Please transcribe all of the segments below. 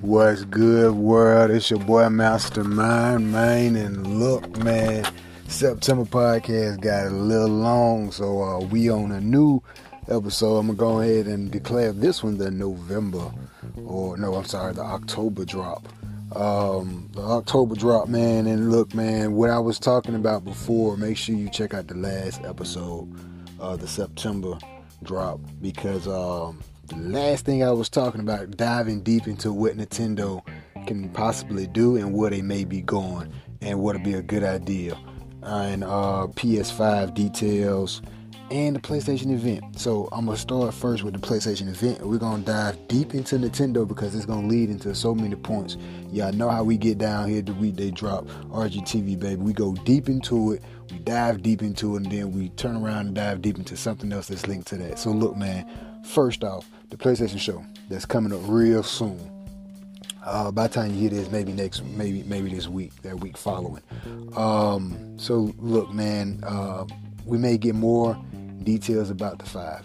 What's good, world? It's your boy Mastermind, man. And look, man, September podcast got a little long, so uh, we on a new episode. I'm gonna go ahead and declare this one the November, or no, I'm sorry, the October drop. Um, the October drop, man. And look, man, what I was talking about before, make sure you check out the last episode, uh, the September drop, because um, the last thing I was talking about, diving deep into what Nintendo can possibly do and where they may be going, and what'll be a good idea, and uh, PS5 details and the PlayStation event. So I'm gonna start first with the PlayStation event. We're gonna dive deep into Nintendo because it's gonna lead into so many points. Y'all know how we get down here the week they drop RGTV, baby. We go deep into it, we dive deep into it, and then we turn around and dive deep into something else that's linked to that. So look, man. First off, the PlayStation show that's coming up real soon. Uh, by the time you hear this, maybe next, maybe maybe this week, that week following. Um, so look, man, uh, we may get more details about the five.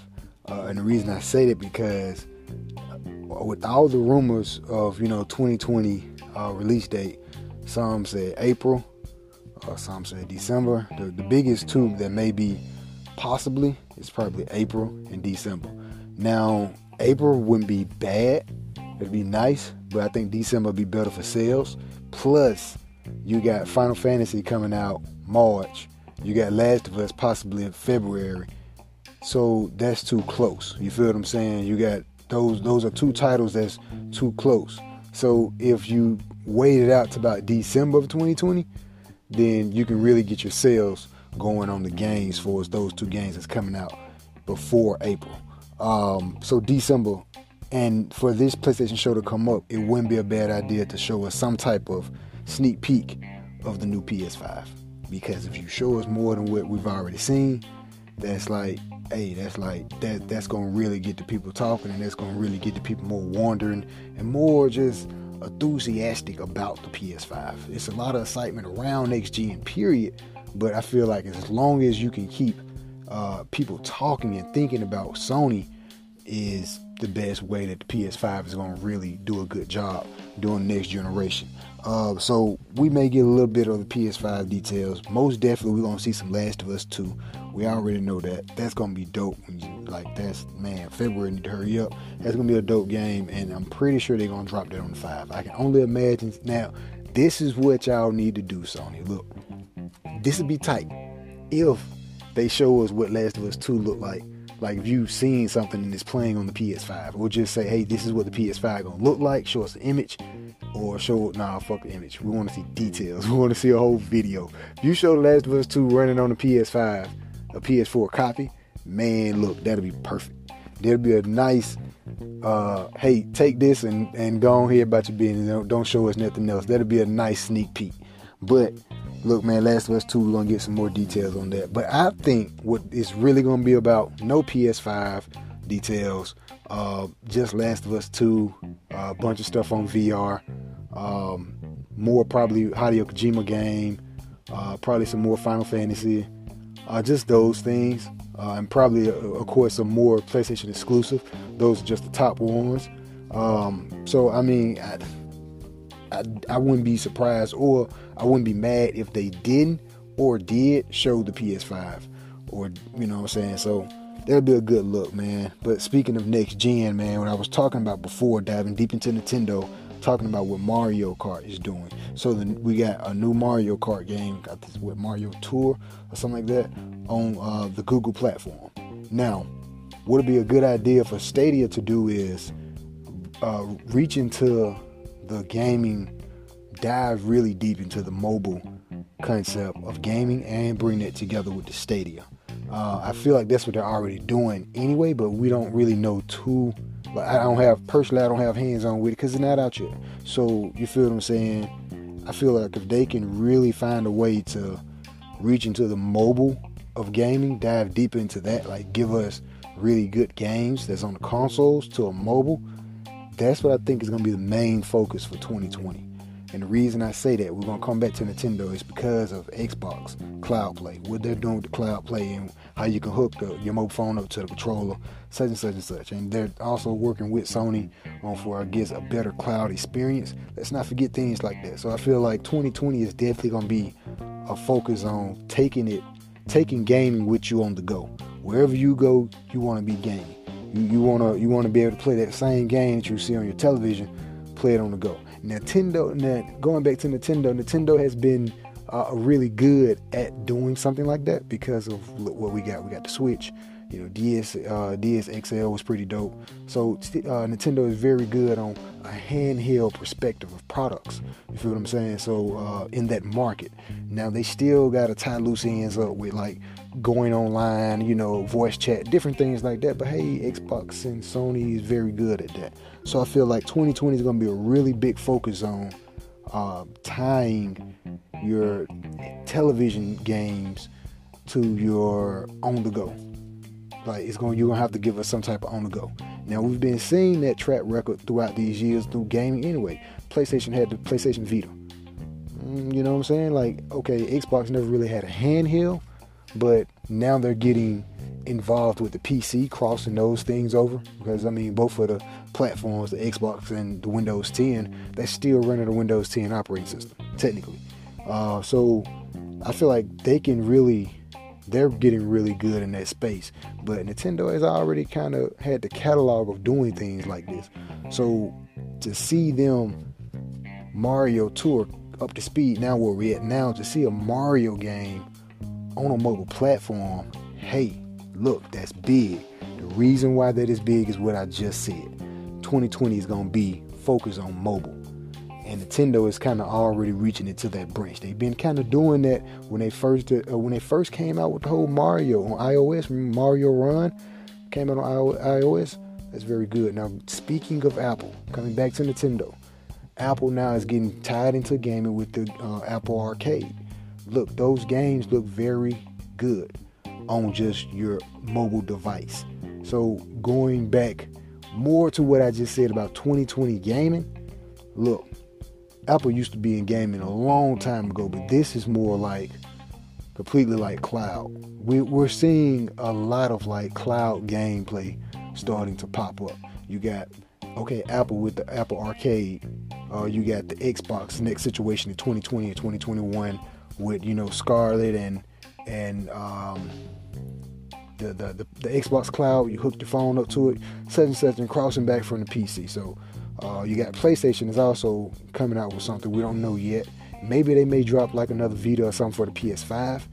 Uh, and the reason I say that because uh, with all the rumors of you know 2020 uh, release date, some say April, uh, some say December. The, the biggest two that may be possibly is probably April and December. Now April wouldn't be bad; it'd be nice, but I think December would be better for sales. Plus, you got Final Fantasy coming out March. You got Last of Us possibly in February. So that's too close. You feel what I'm saying? You got those those are two titles that's too close. So if you wait it out to about December of 2020, then you can really get your sales going on the games for those two games that's coming out before April. Um, so December, and for this PlayStation show to come up, it wouldn't be a bad idea to show us some type of sneak peek of the new PS5. Because if you show us more than what we've already seen, that's like hey, that's like that that's gonna really get the people talking and that's gonna really get the people more wondering and more just enthusiastic about the PS5. It's a lot of excitement around next gen period, but I feel like as long as you can keep uh, people talking and thinking about Sony is the best way that the PS5 is going to really do a good job during next generation. Uh, so we may get a little bit of the PS5 details. Most definitely, we're going to see some Last of Us 2. We already know that. That's going to be dope. Like, that's, man, February need to hurry up. That's to be a dope game, and I'm pretty sure they're to drop that on the 5. I can only imagine. Now, this is what y'all need to do, Sony. Look, this would be tight if they show us what Last of Us 2 look like like if you've seen something and it's playing on the PS5, we'll just say, hey, this is what the PS5 gonna look like. Show us an image, or show nah, fuck the image. We want to see details. We want to see a whole video. If you show The Last of Us 2 running on the PS5, a PS4 copy, man, look, that'll be perfect. That'll be a nice. Uh, hey, take this and and go on here about your business. Don't, don't show us nothing else. That'll be a nice sneak peek. But look, man, Last of Us 2, we're going to get some more details on that. But I think what it's really going to be about, no PS5 details, uh, just Last of Us 2, uh, a bunch of stuff on VR, um, more probably Hideo Kojima game, uh, probably some more Final Fantasy, uh, just those things. Uh, and probably, uh, of course, some more PlayStation exclusive. Those are just the top ones. Um, so, I mean, I, I, I wouldn't be surprised or I wouldn't be mad if they didn't or did show the PS5 or you know what I'm saying. So that'll be a good look, man. But speaking of next gen, man, what I was talking about before, diving deep into Nintendo, talking about what Mario Kart is doing. So then we got a new Mario Kart game, got this what Mario Tour or something like that on uh, the Google platform. Now, what would be a good idea for Stadia to do is uh, reach into the gaming dive really deep into the mobile concept of gaming and bring it together with the Stadia. Uh, I feel like that's what they're already doing anyway, but we don't really know too. Like I don't have personally, I don't have hands on with it because it's not out yet. So you feel what I'm saying? I feel like if they can really find a way to reach into the mobile of gaming, dive deep into that, like give us really good games that's on the consoles to a mobile, that's what I think is going to be the main focus for 2020. And the reason I say that, we're gonna come back to Nintendo, is because of Xbox Cloud Play, what they're doing with the Cloud Play and how you can hook the, your mobile phone up to the controller, such and such and such. And they're also working with Sony on for I guess a better cloud experience. Let's not forget things like that. So I feel like 2020 is definitely gonna be a focus on taking it, taking gaming with you on the go. Wherever you go, you want to be gaming. You, you wanna you wanna be able to play that same game that you see on your television, play it on the go. Nintendo, now going back to Nintendo, Nintendo has been uh, really good at doing something like that because of what we got. We got the Switch, you know, DS uh, DS XL was pretty dope. So uh, Nintendo is very good on a handheld perspective of products. You feel what I'm saying? So uh, in that market, now they still got to tie loose ends up with like going online, you know, voice chat, different things like that. But hey, Xbox and Sony is very good at that. So I feel like 2020 is going to be a really big focus on uh, tying your television games to your on the go. Like it's going, you're gonna have to give us some type of on the go. Now we've been seeing that track record throughout these years through gaming anyway. PlayStation had the PlayStation Vita. Mm, you know what I'm saying? Like, okay, Xbox never really had a handheld, but now they're getting involved with the PC, crossing those things over. Because I mean, both of the platforms, the Xbox and the Windows 10, they're still running the Windows 10 operating system, technically. Uh, so I feel like they can really, they're getting really good in that space. But Nintendo has already kind of had the catalog of doing things like this. So to see them Mario Tour up to speed now where we're at now, to see a Mario game on a mobile platform, hey, look, that's big. The reason why that is big is what I just said. 2020 is going to be focused on mobile. And Nintendo is kind of already reaching into that branch. They've been kind of doing that when they first uh, when they first came out with the whole Mario on iOS. Mario Run came out on iOS. That's very good. Now, speaking of Apple, coming back to Nintendo, Apple now is getting tied into gaming with the uh, Apple Arcade. Look, those games look very good on just your mobile device. So going back more to what I just said about 2020 gaming, look, Apple used to be in gaming a long time ago, but this is more like completely like cloud. We, we're seeing a lot of like cloud gameplay starting to pop up. You got okay Apple with the Apple Arcade. Uh, you got the Xbox next situation in 2020 and 2021 with you know Scarlett and and um, the, the, the, the, Xbox Cloud. You hook your phone up to it, such and such, and crossing back from the PC. So uh, you got PlayStation is also coming out with something we don't know yet. Maybe they may drop like another Vita or something for the PS5,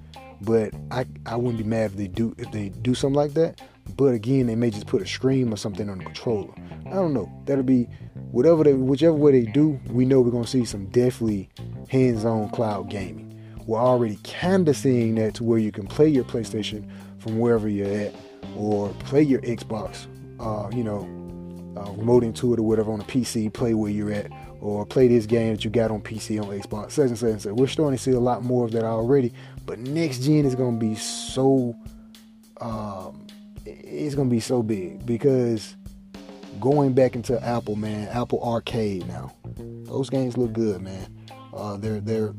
but I I wouldn't be mad if they do if they do something like that. But again, they may just put a stream or something on the controller. I don't know. That'll be whatever they whichever way they do. We know we're gonna see some definitely hands-on cloud gaming. We're already kind of seeing that to where you can play your PlayStation from wherever you're at, or play your Xbox, uh, you know, uh, remote into it or whatever on a PC, play where you're at, or play this game that you got on PC on Xbox, such and such and such. We're starting to see a lot more of that already, but next gen is going to be so, um, it's going to be so big because going back into Apple, man, Apple Arcade now, those games look good, man. Uh, they're they're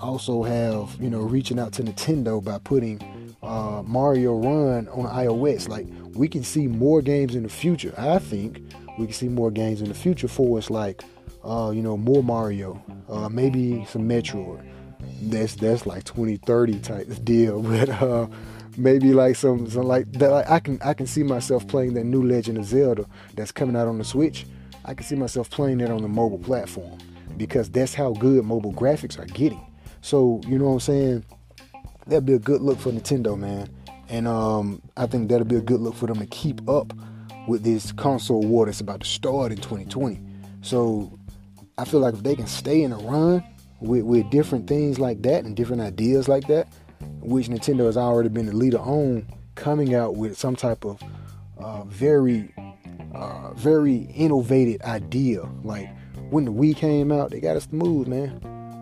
also have you know reaching out to Nintendo by putting uh, Mario Run on iOS. Like we can see more games in the future. I think we can see more games in the future for us, like uh, you know more Mario, uh, maybe some Metroid. That's that's like 2030 type deal, but uh, maybe like some, some like that. Like I can I can see myself playing that new Legend of Zelda that's coming out on the Switch. I can see myself playing that on the mobile platform because that's how good mobile graphics are getting. So you know what I'm saying? That'd be a good look for Nintendo, man. And um, I think that'll be a good look for them to keep up with this console war that's about to start in 2020. So I feel like if they can stay in the run with, with different things like that and different ideas like that, which Nintendo has already been the leader on, coming out with some type of uh, very, uh, very innovative idea. Like when the Wii came out, they got us to move, man.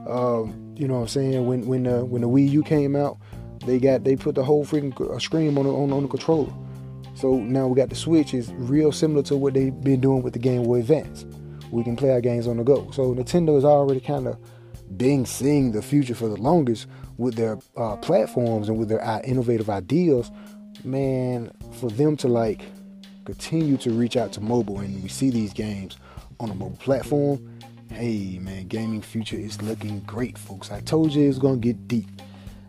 Um, you know what I'm saying? When when the when the Wii U came out, they got they put the whole freaking uh, screen on the, on, on the controller. So now we got the Switch is real similar to what they've been doing with the Game Boy Advance, we can play our games on the go. So Nintendo is already kind of been seeing the future for the longest with their uh, platforms and with their uh, innovative ideas. Man, for them to like continue to reach out to mobile and we see these games on a mobile platform. Hey man, gaming future is looking great, folks. I told you it's gonna get deep.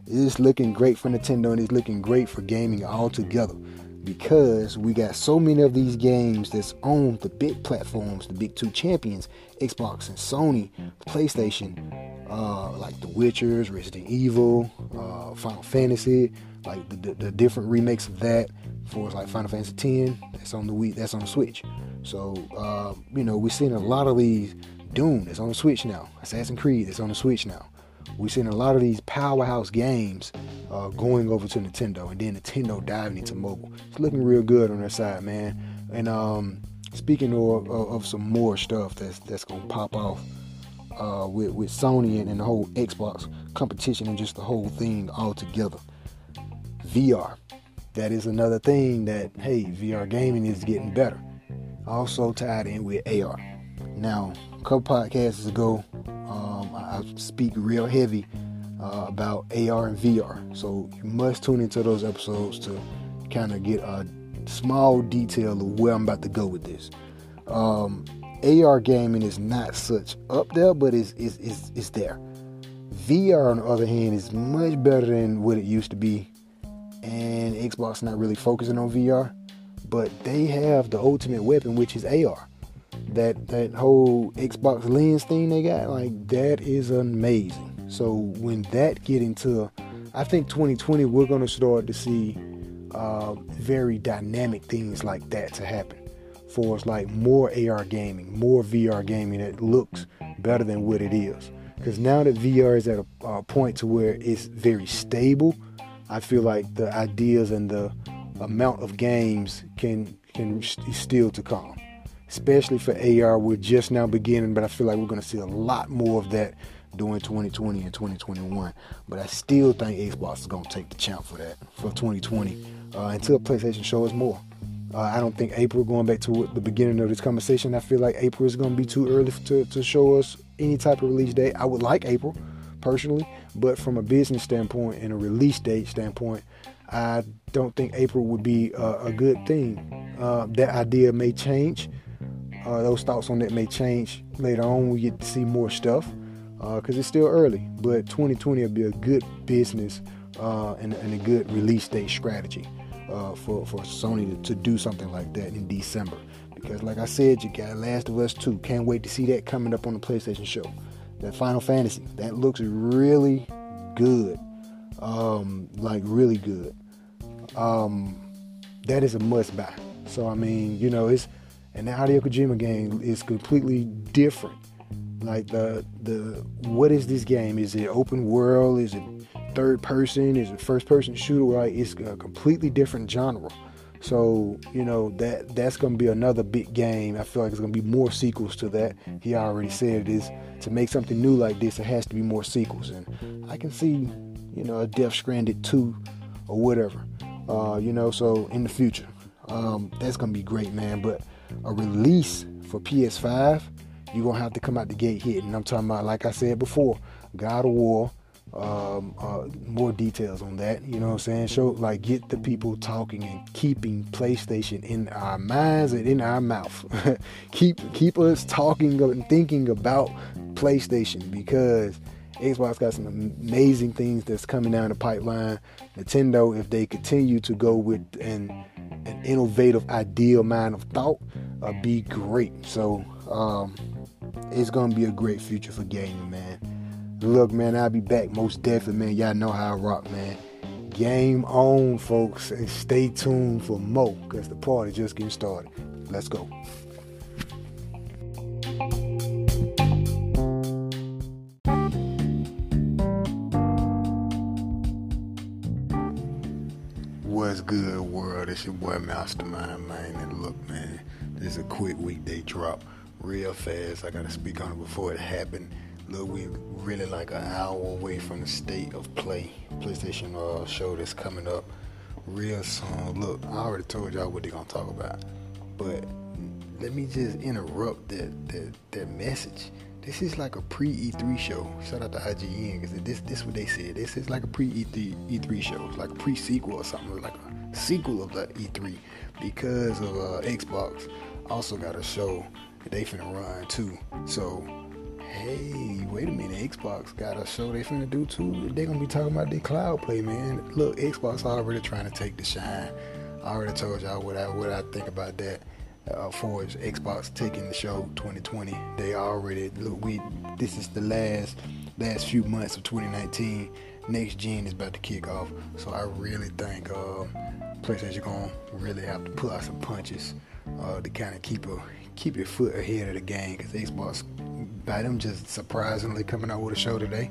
It's looking great for Nintendo and it's looking great for gaming altogether because we got so many of these games that's on the big platforms, the big two champions, Xbox and Sony, PlayStation, uh, like The Witchers, Resident Evil, uh, Final Fantasy, like the, the, the, different remakes of that. For like Final Fantasy X, that's on the Wii, that's on the Switch. So uh, you know we're seeing a lot of these. Doom is on the Switch now. Assassin's Creed is on the Switch now. We're seeing a lot of these powerhouse games uh, going over to Nintendo, and then Nintendo diving into mobile. It's looking real good on their side, man. And um, speaking of, of, of, some more stuff that's that's gonna pop off uh, with with Sony and, and the whole Xbox competition and just the whole thing all together. VR, that is another thing that hey, VR gaming is getting better. Also tied in with AR. Now, a couple podcasts ago, um, I, speak real heavy uh, about AR and VR. So you must tune into those episodes to kind of get a small detail of where I'm about to go with this. Um, AR gaming is not such up there, but it's, it's, it's, it's there. VR, on the other hand, is much better than what it used to be. And Xbox not really focusing on VR, but they have the ultimate weapon, which is AR. That that whole Xbox lens thing they got, like that is amazing. So when that get into, I think 2020 we're gonna start to see uh, very dynamic things like that to happen. For us, like more AR gaming, more VR gaming that looks better than what it is. Because now that VR is at a, a point to where it's very stable, I feel like the ideas and the amount of games can can still to come. Especially for AR, we're just now beginning, but I feel like we're going to see a lot more of that during 2020 and 2021. But I still think Xbox is going to take the champ for that for 2020 uh, until PlayStation shows more. Uh, I don't think April, going back to the beginning of this conversation, I feel like April is going to be too early to, to show us any type of release date. I would like April personally, but from a business standpoint and a release date standpoint, I don't think April would be a, a good thing. Uh, that idea may change. Uh, those thoughts on that may change later on. We get to see more stuff because uh, it's still early. But 2020 will be a good business uh, and, and, a good release date strategy uh, for, for Sony to, to, do something like that in December. Because, like I said, you got Last of Us 2. Can't wait to see that coming up on the PlayStation show. That Final Fantasy, that looks really good. Um, like, really good. Um, that is a must buy. So, I mean, you know, it's an Hideo Kojima game is completely different like the the what is this game? Is it open world? Is it third person? Is it first person shooter? Right, it's a completely different genre. So you know that that's going to be another big game. I feel like it's going to be more sequels to that. He already said it is to make something new like this. It has to be more sequels, and I can see you know a Death Stranding two or whatever. Uh, you know, so in the future, um, that's going to be great, man. But a release for PS5 you're gonna have to come out the gate hitting. I'm talking about, like I said before, God of War. Um, uh, more details on that. You know what I'm saying? Show like get the people talking and keeping PlayStation in our minds and in our mouth. keep keep us talking and thinking about PlayStation because Xbox got some amazing things that's coming down the pipeline. Nintendo, if they continue to go with an an innovative, ideal mind of thought, uh, be great. So um, it's gonna be a great future for gaming, man. Look, man, I'll be back most definitely, man. Y'all know how I rock, man. Game on, folks, and stay tuned for more, cause the party just getting started. Let's go. What's good, world? It's your boy Mastermind, man. And look, man, this is a quick weekday drop real fast. I gotta speak on it before it happened. Look, we really like an hour away from the state of play PlayStation uh, show that's coming up real soon. Look, I already told y'all what they're gonna talk about, but let me just interrupt that that, that message. This is like a pre E3 show. Shout out to IGN because this this what they said. This is like a pre E3 E3 show. It's like a pre sequel or something, like a sequel of the E3 because of uh, Xbox also got a show that they finna run too. So hey, wait a minute, Xbox got a show they finna do too. They gonna be talking about the cloud play, man. Look, Xbox already trying to take the shine. I already told y'all what I what I think about that. Uh, for Xbox taking the show 2020, they already look. We this is the last last few months of 2019. Next gen is about to kick off, so I really think uh, PlayStation gonna really have to pull out some punches uh, to kind of keep a keep your foot ahead of the game because Xbox by them just surprisingly coming out with a show today.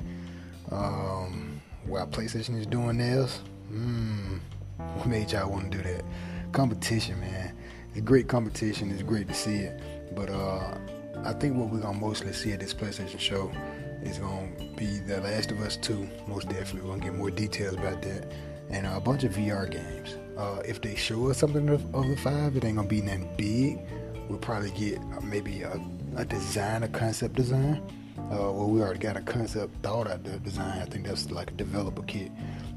Um, while PlayStation is doing theirs, hmm, what made y'all want to do that? Competition, man. Great competition. It's great to see it. But uh, I think what we're gonna mostly see at this PlayStation show is gonna be The Last of Us 2. Most definitely, we're gonna get more details about that, and uh, a bunch of VR games. Uh, if they show us something of, of, the five, it ain't gonna be nothing big. We'll probably get uh, maybe a, a, design, a concept design. Uh, well, we already got a concept thought out the design. I think that's like a developer kit.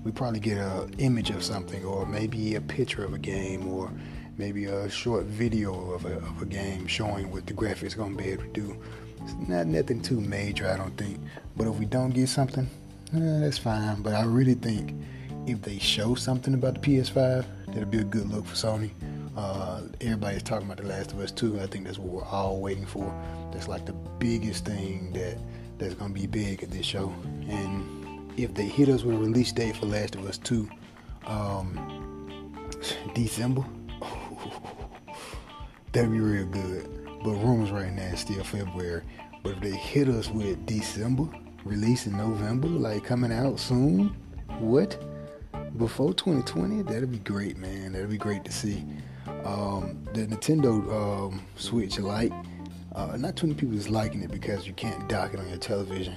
We probably get an image of something, or maybe a picture of a game, or maybe a short video of a, of a game showing what the graphics are gonna be able to do. It's not nothing too major, I don't think. But if we don't get something, eh, that's fine. But I really think if they show something about the PS5, that'll be a good look for Sony. Uh, everybody's talking about The Last of Us 2. I think that's what we're all waiting for. That's like the biggest thing that that's gonna be big at this show. And if they hit us with a release date for Last of Us 2, um, December, that'd be real good. But rumors right now is still February. But if they hit us with December, release in November, like coming out soon, what? before 2020, that'd be great, man. That'd be great to see. Um, the Nintendo um, Switch Lite, uh, not too many people is liking it because you can't dock it on your television,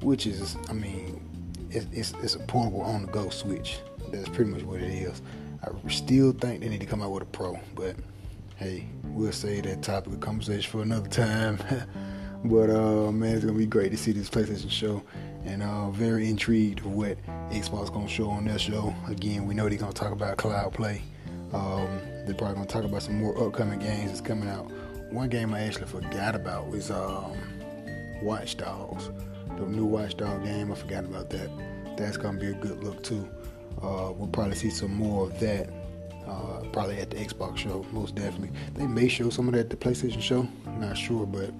which is, I mean, it's, it's, it's a portable on-the-go Switch. That's pretty much what it is. I still think they need to come out with a Pro, but hey, we'll save that topic of conversation for another time. but uh, man, it's gonna be great to see this PlayStation show and uh, very intrigued of what Xbox is gonna show on their show. Again, we know they're gonna talk about cloud play. Um, they're probably gonna talk about some more upcoming games that's coming out. One game I actually forgot about was um, Watch Dogs, the new Watch Dog game. I forgot about that. That's gonna be a good look too. Uh, we'll probably see some more of that. Uh, probably at the Xbox show, most definitely. They may show some of that at the PlayStation show. Not sure, but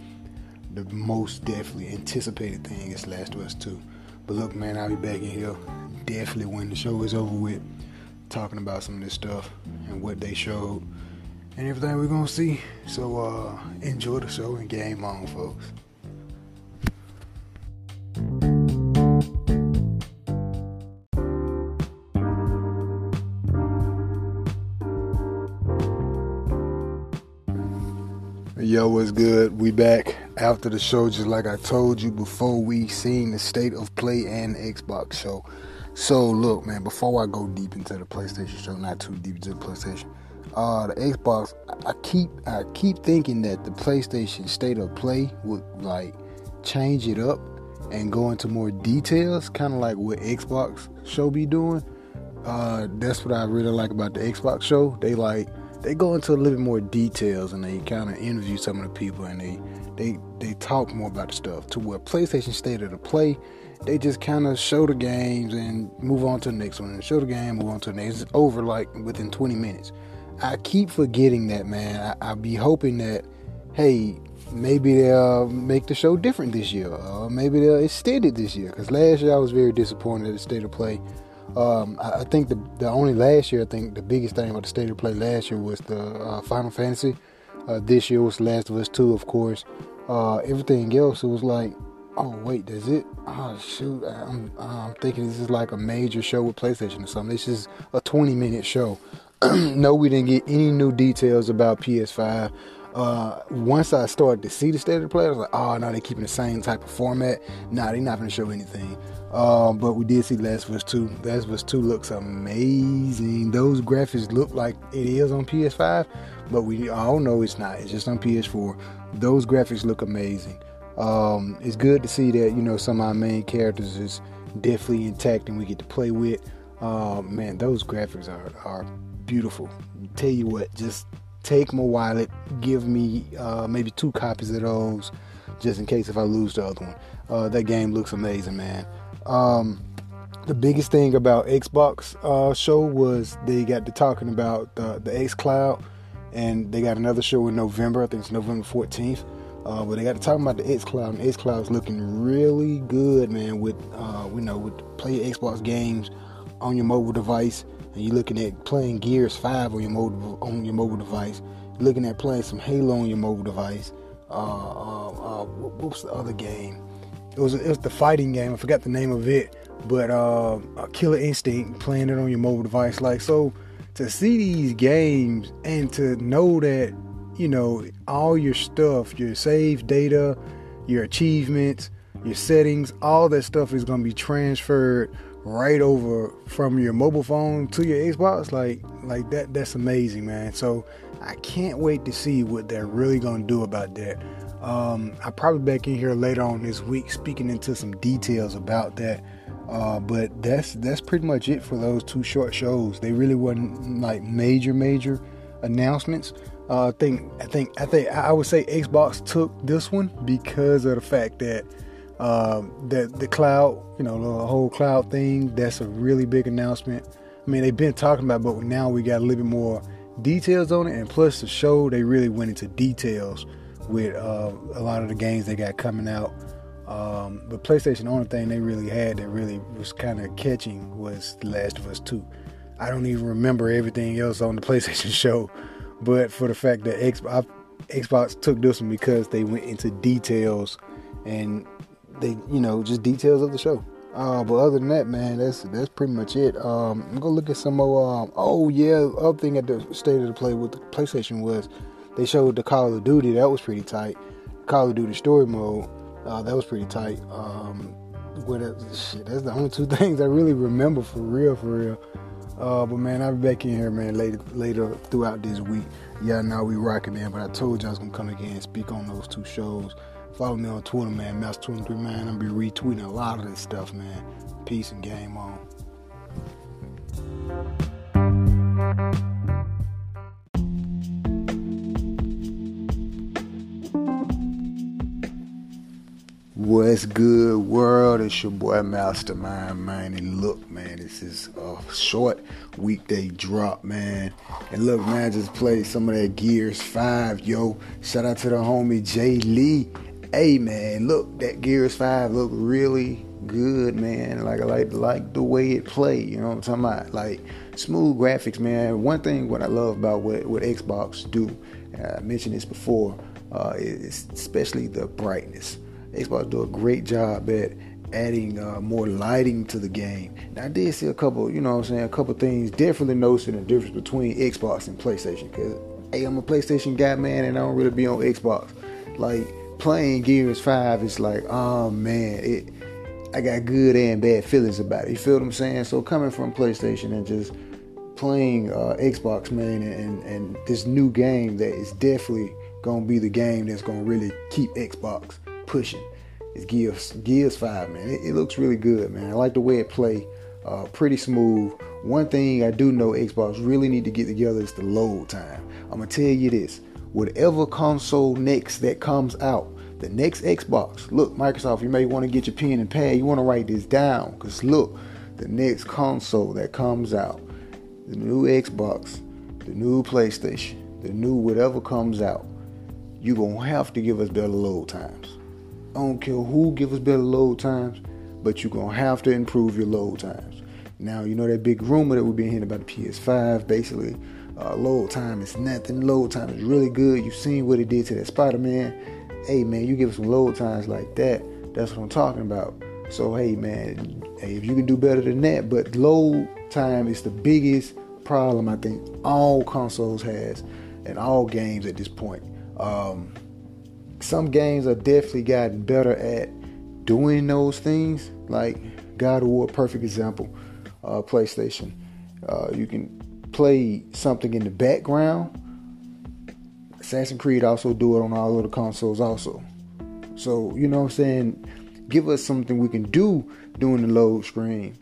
the most definitely anticipated thing is Last of Us 2. But look, man, I'll be back in here definitely when the show is over with, talking about some of this stuff and what they showed and everything we're gonna see. So uh, enjoy the show and game on, folks. Yo, what's good? We back after the show, just like I told you before we seen the state of play and Xbox show. So look, man, before I go deep into the PlayStation show, not too deep into the PlayStation, uh, the Xbox, I keep I keep thinking that the PlayStation state of play would like change it up and go into more details, kind of like what Xbox show be doing. Uh, that's what I really like about the Xbox show. They like they go into a little bit more details and they kind of interview some of the people and they they they talk more about the stuff. To where PlayStation State of the Play, they just kind of show the games and move on to the next one, and show the game, move on to the next. It's over like within 20 minutes. I keep forgetting that, man. I, I be hoping that, hey, maybe they'll make the show different this year, or maybe they'll extend it this year. Because last year I was very disappointed at the state of play um, I, think the the only last year I think the biggest thing about the state of play last year was the uh, Final Fantasy. Uh, this year was Last of Us Two, of course. Uh, everything else it was like, oh wait, does it? Oh shoot, I'm I'm thinking this is like a major show with PlayStation or something. This is a 20 minute show. no, we didn't get any new details about PS5. Uh, once I started to see the state of the play, I was like, oh no, they're keeping the same type of format. Nah, they're not gonna show anything. Um, but we did see Last of Us 2. Last of Us 2 looks amazing. Those graphics look like it is on PS5, but we all know it's not. It's just on PS4. Those graphics look amazing. Um, it's good to see that you know some of our main characters is definitely intact and we get to play with. Uh, man, those graphics are are beautiful. Tell you what, just take my wallet, give me uh, maybe two copies of those, just in case if I lose the other one. Uh, that game looks amazing, man. Um, the biggest thing about Xbox uh, show was they got to talking about the, the xCloud, and they got another show in November. I think it's November 14th. Uh, but they got to talk about the xCloud, and xCloud's looking really good, man. With uh, you know, with play Xbox games on your mobile device, and you're looking at playing Gears 5 on your mobile on your mobile device. You're looking at playing some Halo on your mobile device. Uh, uh, uh, what was the other game? It was it was the fighting game. I forgot the name of it, but uh, Killer Instinct playing it on your mobile device. Like so, to see these games and to know that you know all your stuff, your save data, your achievements, your settings, all that stuff is to be transferred right over from your mobile phone to your Xbox. Like like that that's amazing, man. So I can't wait to see what they're really to do about that. Um, I'll probably back in here later on this week speaking into some details about that. Uh, but that's that's pretty much it for those two short shows. They really wasn't like major major announcements. Uh, I think I think I think I would say Xbox took this one because of the fact that uh, the the cloud, you know, the whole cloud thing. That's a really big announcement. I mean, they've been talking about, but now we got a little bit more details on it, and plus the show they really went into details with uh, a lot of the games they got coming out. Um, but PlayStation, the only thing they really had that really was kind of catching was The Last of Us 2. I don't even remember everything else on the PlayStation show, but for the fact that Xbox, Xbox took this one because they went into details and they, you know, just details of the show. Uh, but other than that, man, that's that's pretty much it. Um, I'm gonna look at some more. Um, oh yeah, other thing at the state of the play with the PlayStation was they showed the Call of Duty. That was pretty tight. Call of Duty Story Mode. Uh, that was pretty tight. Um, what shit? That's the only two things I really remember for real, for real. Uh, but man, I'll be back in here, man, later later throughout this week. Yeah, now we rocking, man. But I told y'all I was gonna come again and speak on those two shows. Follow me on Twitter, man, Master23, man. I'll be retweeting a lot of this stuff, man. Peace and game on. What's good, world? It's your boy Mastermind, man. And look, man, this is a short weekday drop, man. And look, man, just play some of that Gears 5, yo. Shout out to the homie Jay Lee. Hey, man, look, that Gears 5 look really good, man. Like I like like the way it play. You know what I'm talking about? Like smooth graphics, man. One thing what I love about what what Xbox do, I mentioned this before, uh, is especially the brightness Xbox do a great job at adding uh, more lighting to the game. Now I did see a couple, you know what I'm saying, a couple things, definitely noticing the difference between Xbox and PlayStation. Cause hey, I'm a PlayStation guy, man, and I don't really be on Xbox. Like playing Gears 5 is like, oh man, it I got good and bad feelings about it. You feel what I'm saying? So coming from PlayStation and just playing uh, Xbox, man, and, and this new game that is definitely gonna be the game that's gonna really keep Xbox pushing. It's Gears Gears Five, man. It, it, looks really good, man. I like the way it play. Uh, pretty smooth. One thing I do know Xbox really need to get together is the load time. I'm gonna tell you this: whatever console next that comes out, the next Xbox. Look, Microsoft, you may want to get your pen and pad. You want to write this down, cause look, the next console that comes out, the new Xbox, the new PlayStation, the new whatever comes out, you're gonna have to give us better load times. I don't care who give us better load times, but you're gonna have to improve your load times. Now you know that big rumor that we've been hearing about the PS5. Basically, uh, load time is nothing. Load time is really good. You've seen what it did to that Spider-Man. Hey man, you give us some load times like that. That's what I'm talking about. So hey man, hey, if you can do better than that, but load time is the biggest problem I think all consoles has and all games at this point. Um, some games are definitely gotten better at doing those things. Like God of War, perfect example. Uh, PlayStation, uh, you can play something in the background. Assassin's Creed also do it on all of the consoles also. So you know what I'm saying. Give us something we can do during the load screen.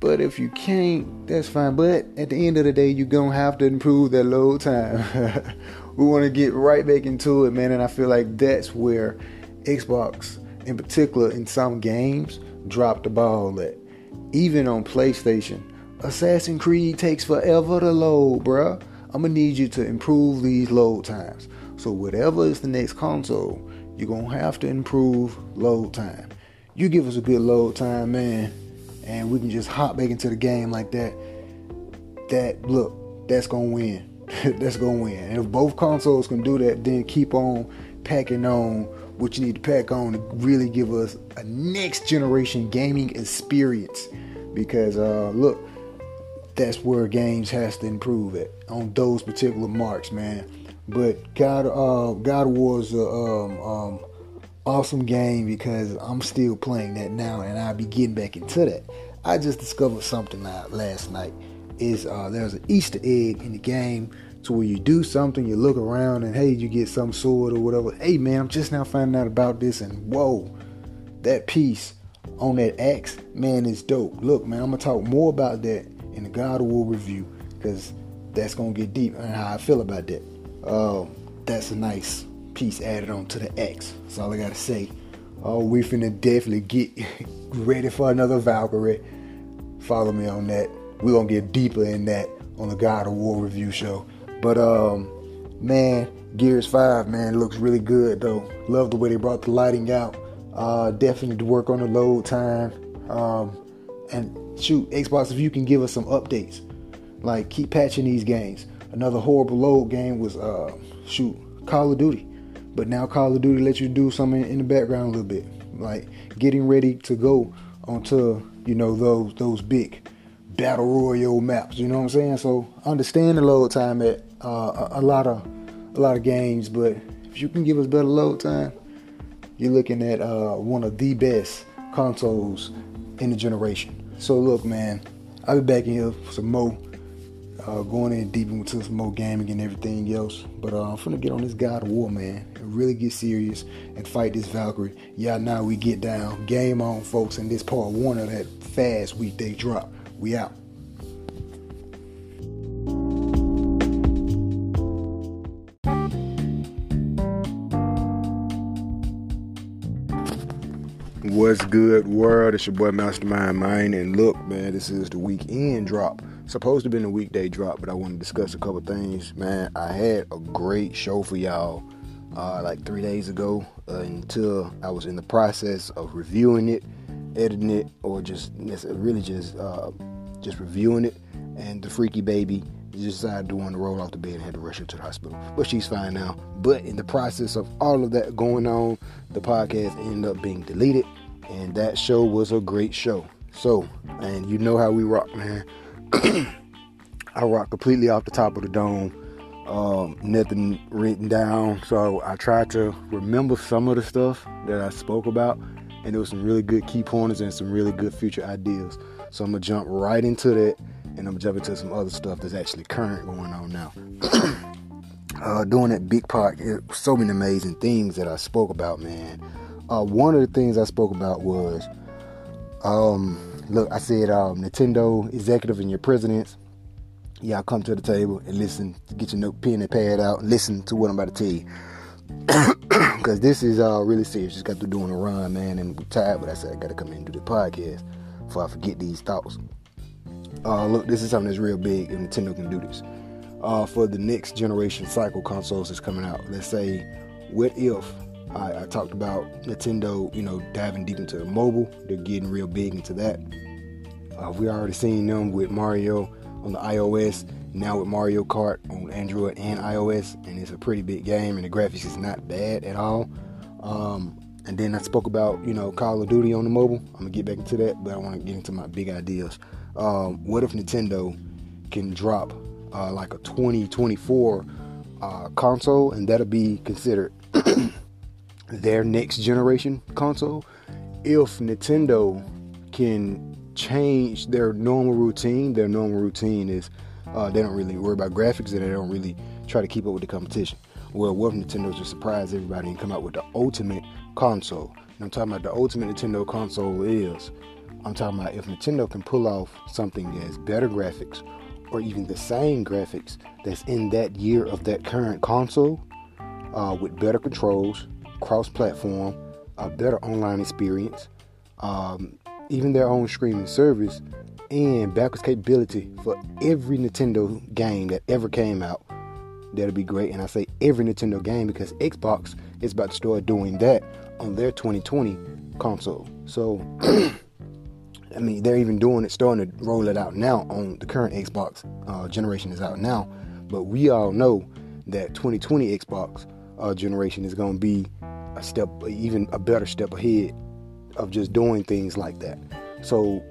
But if you can't, that's fine. But at the end of the day, you're gonna have to improve that load time. we want to get right back into it, man. And I feel like that's where Xbox, in particular, in some games, dropped the ball at. Even on PlayStation, Assassin's Creed takes forever to load, bruh. I'm gonna need you to improve these load times. So whatever is the next console, you're gonna have to improve load time. You give us a good load time, man and we can just hop back into the game like that, that look, that's gonna win. that's gonna win. And if both consoles can do that, then keep on packing on what you need to pack on to really give us a next generation gaming experience. Because uh, look, that's where games has to improve at on those particular marks, man. But God, uh, God War's uh, um, um, awesome game because I'm still playing that now and I'll be getting back into that. I just discovered something last night. Is uh, there's an Easter egg in the game to where you do something, you look around and hey, you get some sword or whatever. Hey man, I'm just now finding out about this and whoa, that piece on that axe, man, is dope. Look, man, I'm gonna talk more about that in the God of War review because that's gonna get deep and how I feel about that. Um, that's a nice piece added on to the axe. That's all I gotta say. Oh, we finna definitely get ready for another Valkyrie. Follow me on that. We're gonna get deeper in that on the God of War review show. But um, man, Gears 5, man, looks really good though. Love the way they brought the lighting out. Uh, definitely to work on the load time. Um, and shoot, Xbox, if you can give us some updates, like keep patching these games. Another horrible load game was uh, shoot Call of Duty. But now Call of Duty lets you do something in the background a little bit, like getting ready to go onto you know those those big battle royale maps. You know what I'm saying? So understand the load time at uh, a, a lot of a lot of games, but if you can give us better load time, you're looking at uh, one of the best consoles in the generation. So look, man, I'll be back in here for some more uh, going in deep into some more gaming and everything else. But uh, I'm finna get on this God of War, man, and really get serious and fight this Valkyrie. Yeah, now we get down. Game on, folks, and this part one of that fast weekday drop. We out. What's good, world? It's your boy Mastermind Mine, and look, man, this is the weekend drop supposed to be a weekday drop, but I want to discuss a couple things. Man, I had a great show for y'all uh, like three days ago uh, until I was in the process of reviewing it, editing it, or just really just uh, just reviewing it. And the freaky baby decided to want to roll off the bed and had to rush her to the hospital. But she's fine now. But in the process of all of that going on, the podcast ended up being deleted. And that show was a great show. So, and you know how we rock, man. I rock completely off the top of the dome. Um, nothing written down. So I tried to remember some of the stuff that I spoke about, and there was some really good key pointers and some really good future ideas. So I'm gonna jump right into that, and I'm gonna jump into some other stuff that's actually current going on now. uh, doing that big part, so many amazing things that I spoke about, man. Uh, one of the things I spoke about was um, look, I said, um, Nintendo executive and your presidents, y'all come to the table and listen, get your note, pen, and pad out, and listen to what I'm about to tell you. Because this is uh, really serious. Just got to doing a run, man, and I'm tired, but I said I got to come in and do the podcast before I forget these thoughts. Uh, look, this is something that's real big, and Nintendo can do this. Uh, for the next generation cycle consoles that's coming out, let's say, what if I, I, talked about Nintendo, you know, diving deep into the mobile. They're getting real big into that. Uh, we already seen them with Mario on the iOS, now with Mario Kart on Android and iOS, and it's a pretty big game, and the graphics is not bad at all. Um, and then I spoke about, you know, Call of Duty on the mobile. I'm gonna get back into that, but I want to get into my big ideas. Um, what if Nintendo can drop uh, like a 2024 uh, console, and that'll be considered their next generation console. If Nintendo can change their normal routine, their normal routine is uh, they don't really worry about graphics and they don't really try to keep up with the competition. Well, what if Nintendo just surprise everybody and come out with the ultimate console? And I'm talking about the ultimate Nintendo console is I'm talking about if Nintendo can pull off something that has better graphics or even the same graphics that's in that year of that current console uh, with better controls, cross platform, a better online experience, um, even their own streaming service, and backwards capability for every Nintendo game that ever came out. That'll be great. And I say every Nintendo game because Xbox is about to start doing that on their 2020 console. So, I mean, they're even doing it, starting to roll it out now on the current Xbox uh, generation is out now. But we all know that 2020 Xbox uh, generation is going to be a step, even a better step ahead of just doing things like that. So,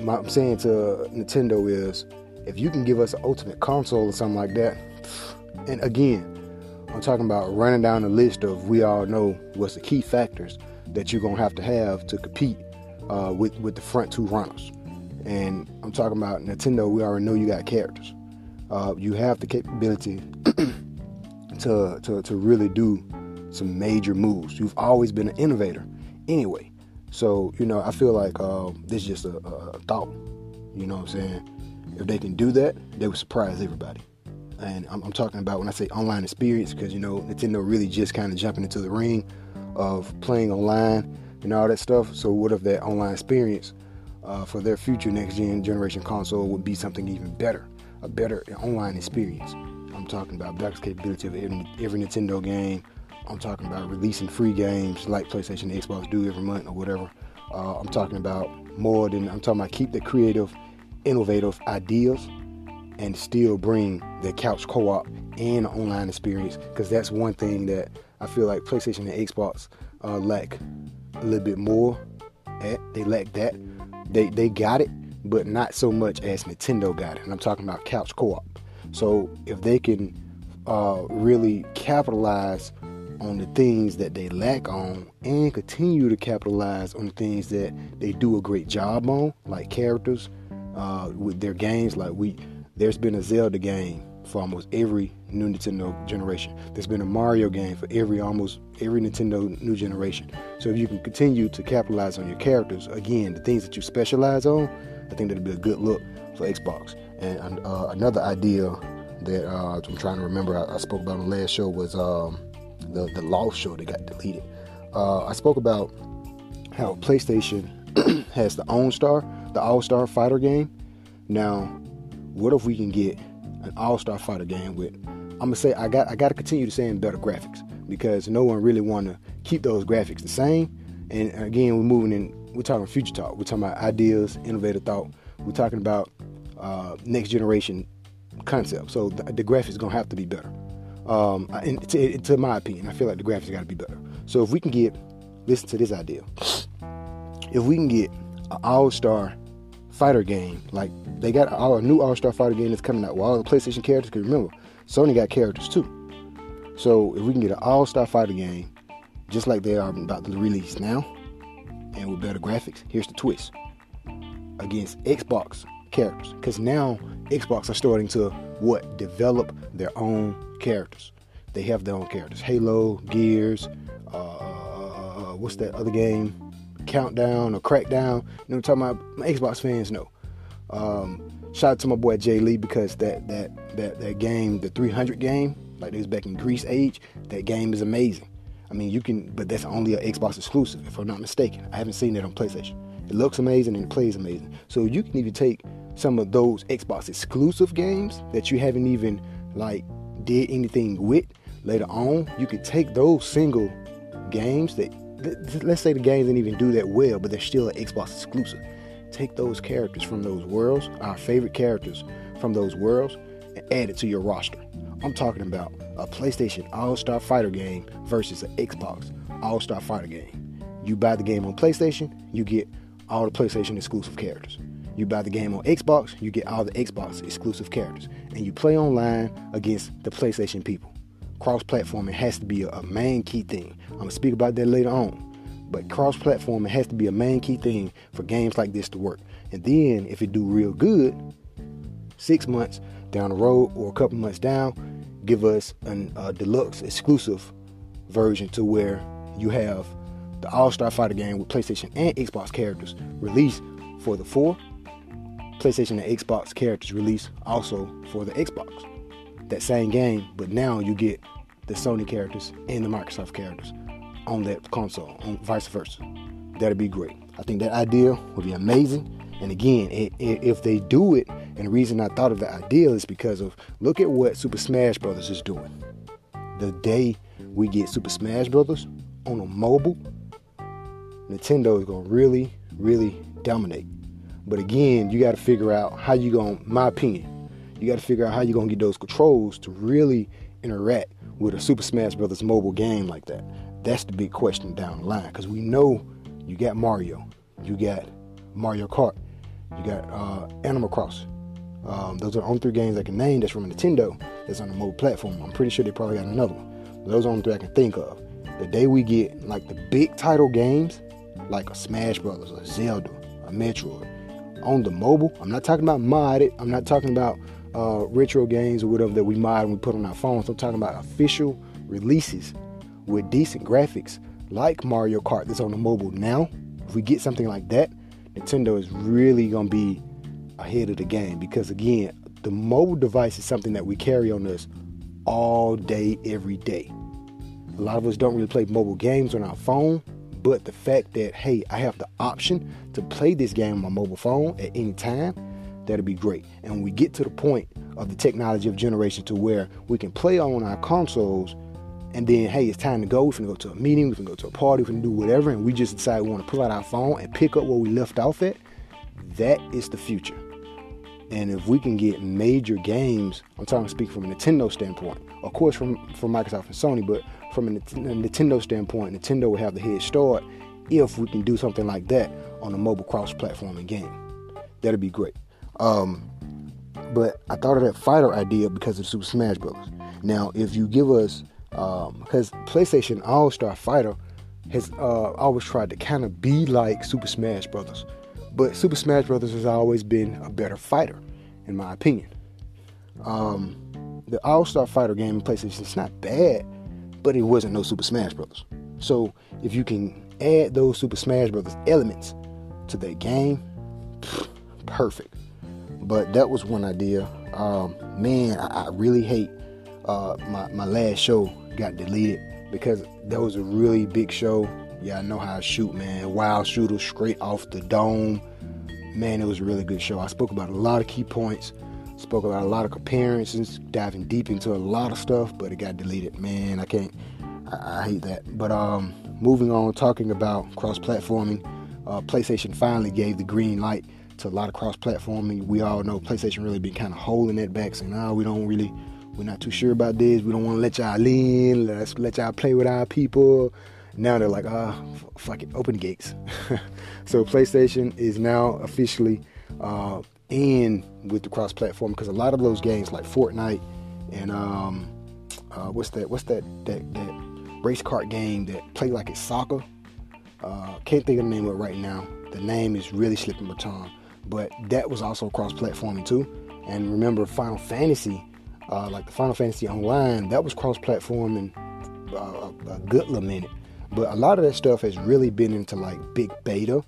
my, I'm saying to Nintendo is, if you can give us an ultimate console or something like that, and again, I'm talking about running down a list of we all know what's the key factors that you're gonna have to have to compete uh, with with the front two runners. And I'm talking about Nintendo. We already know you got characters. Uh, you have the capability to, to to really do some major moves. You've always been an innovator, anyway. So you know, I feel like uh, this is just a, a thought. You know what I'm saying? If they can do that, they would surprise everybody and I'm, I'm, talking about when I say online experience because you know Nintendo really just kind of jumping into the ring of playing online and all that stuff. So what if that online experience uh, for their future next gen generation console would be something even better, a better online experience? I'm talking about backwards capability of every, every Nintendo game. I'm talking about releasing free games like PlayStation and Xbox do every month or whatever. Uh, I'm talking about more than I'm talking about keep the creative, innovative ideas and still bring the couch co-op and online experience because that's one thing that I feel like PlayStation and Xbox uh, lack a little bit more at. They lack that. They they got it, but not so much as Nintendo got it. And I'm talking about couch co-op. So if they can uh, really capitalize on the things that they lack on and continue to capitalize on the things that they do a great job on, like characters uh, with their games, like we there's been a Zelda game for almost every new Nintendo generation. There's been a Mario game for every almost every Nintendo new generation. So if you can continue to capitalize on your characters, again, the things that you specialize on, I think that'll be a good look for Xbox. And uh, another idea that uh, I'm trying to remember I, I, spoke about on the last show was um, the the Lost show that got deleted. Uh, I spoke about how PlayStation has the Own Star, the All Star Fighter game. Now what if we can get an all-star fighter game with I'm gonna say I got I gotta continue to saying better graphics because no one really wanna keep those graphics the same. And again, we're moving in. We're talking future talk. We're talking about ideas, innovative thought. We're talking about uh, next generation concept. So the, the graphics gonna have to be better. Um, and to, to, my opinion, I feel like the graphics got to be better. So if we can get, listen to this idea. If we can get an all-star fighter game. Like they got our new All Star Fighter game that's coming out. Well, all the PlayStation characters. Because remember, Sony got characters too. So if we can get an All Star Fighter game, just like they are about to release now, and with better graphics, here's the twist: against Xbox characters. Because now Xbox are starting to what develop their own characters. They have their own characters. Halo, Gears, uh, uh, uh what's that other game? Countdown or Crackdown. You know I'm talking about? My Xbox fans know. Um, shout out to my boy Jay Lee because that that that that game, the 300 game, like it was back in Greece age, that game is amazing. I mean, you can, but that's only an Xbox exclusive, if I'm not mistaken. I haven't seen that on PlayStation. It looks amazing and it plays amazing. So you can even take some of those Xbox exclusive games that you haven't even like did anything with later on. You could take those single games that let's say the game didn't even do that well, but they're still an Xbox exclusive. Take those characters from those worlds, our favorite characters from those worlds, and add it to your roster. I'm talking about a PlayStation All Star Fighter game versus an Xbox All Star Fighter game. You buy the game on PlayStation, you get all the PlayStation exclusive characters. You buy the game on Xbox, you get all the Xbox exclusive characters, and you play online against the PlayStation people. Cross platforming has to be a, main key thing. I'm gonna speak about that later on. But cross platforming has to be a main key thing for games like this to work. And then if it do real good, six months down the road or a couple months down, give us a deluxe exclusive version to where you have the All Star Fighter game with PlayStation and Xbox characters released for the 4, PlayStation and Xbox characters released also for the Xbox. That same game, but now you get the Sony characters and the Microsoft characters on that console, on vice versa. That'd be great. I think that idea would be amazing. And again, if they do it, and the reason I thought of the idea is because of look at what Super Smash Brothers is doing. The day we get Super Smash Brothers on a mobile, Nintendo is gonna really, really dominate. But again, you got to figure out how you going. My opinion, you got to figure out how you gonna get those controls to really interact with a Super Smash Brothers mobile game like that. That's the big question down the line because we know you got Mario, you got Mario Kart, you got uh, Animal Crossing. Um, those are the only three games I can name that's from Nintendo that's on the mobile platform. I'm pretty sure they probably got another one. Those are the only three I can think of. The day we get like the big title games, like a Smash Brothers, a Zelda, a Metroid, on the mobile, I'm not talking about modded. I'm not talking about uh, retro games or whatever that we mod and we put on our phones. I'm talking about official releases with decent graphics, like Mario Kart that's on the mobile now. If we get something like that, Nintendo is really gonna be ahead of the game because again, the mobile device is something that we carry on us all day, every day. A lot of us don't really play mobile games on our phone, but the fact that hey, I have the option to play this game on my mobile phone at any time, that'll be great. And when we get to the point of the technology of generation to where we can play on our consoles and then hey, it's time to go. We can go to a meeting, we can go to a party, we can do whatever, and we just decide we want to pull out our phone and pick up where we left off at. That is the future. And if we can get major games, I'm talking speak from a Nintendo standpoint, of course from from Microsoft and Sony, but from a, Nintendo standpoint, Nintendo will have the head start if we can do something like that on a mobile cross-platforming game. That'd be great. Um, but I thought of that fighter idea because of Super Smash Bros. Now, if you give us because um, PlayStation All Star Fighter has uh, always tried to kind of be like Super Smash Brothers, but Super Smash Brothers has always been a better fighter, in my opinion. Um, the All Star Fighter game in PlayStation is not bad, but it wasn't no Super Smash Brothers. So if you can add those Super Smash Brothers elements to that game, perfect. But that was one idea. Um, man, I, I really hate uh, my my last show got deleted because that was a really big show. Yeah, I know how to shoot, man. Wild shooter straight off the dome. Man, it was a really good show. I spoke about a lot of key points, spoke about a lot of comparisons, diving deep into a lot of stuff, but it got deleted. Man, I can't. I, I hate that. But um, moving on, talking about cross-platforming, uh, PlayStation finally gave the green light to a lot of cross-platforming. We all know PlayStation really been kind of holding that back, saying, "No, we don't really." We're not too sure about this. We don't want to let y'all in. Let's let y'all play with our people. Now they're like, ah, f- fuck it, open the gates. so PlayStation is now officially uh, in with the cross-platform because a lot of those games like Fortnite and um, uh, what's that? What's that? That that race car game that play like it's soccer. Uh, can't think of the name of it right now. The name is really slipping my tongue, but that was also cross-platforming too. And remember, Final Fantasy uh, like the Final Fantasy Online, that was cross-platform and uh, a good little minute. But a lot of that stuff has really been into like big beta,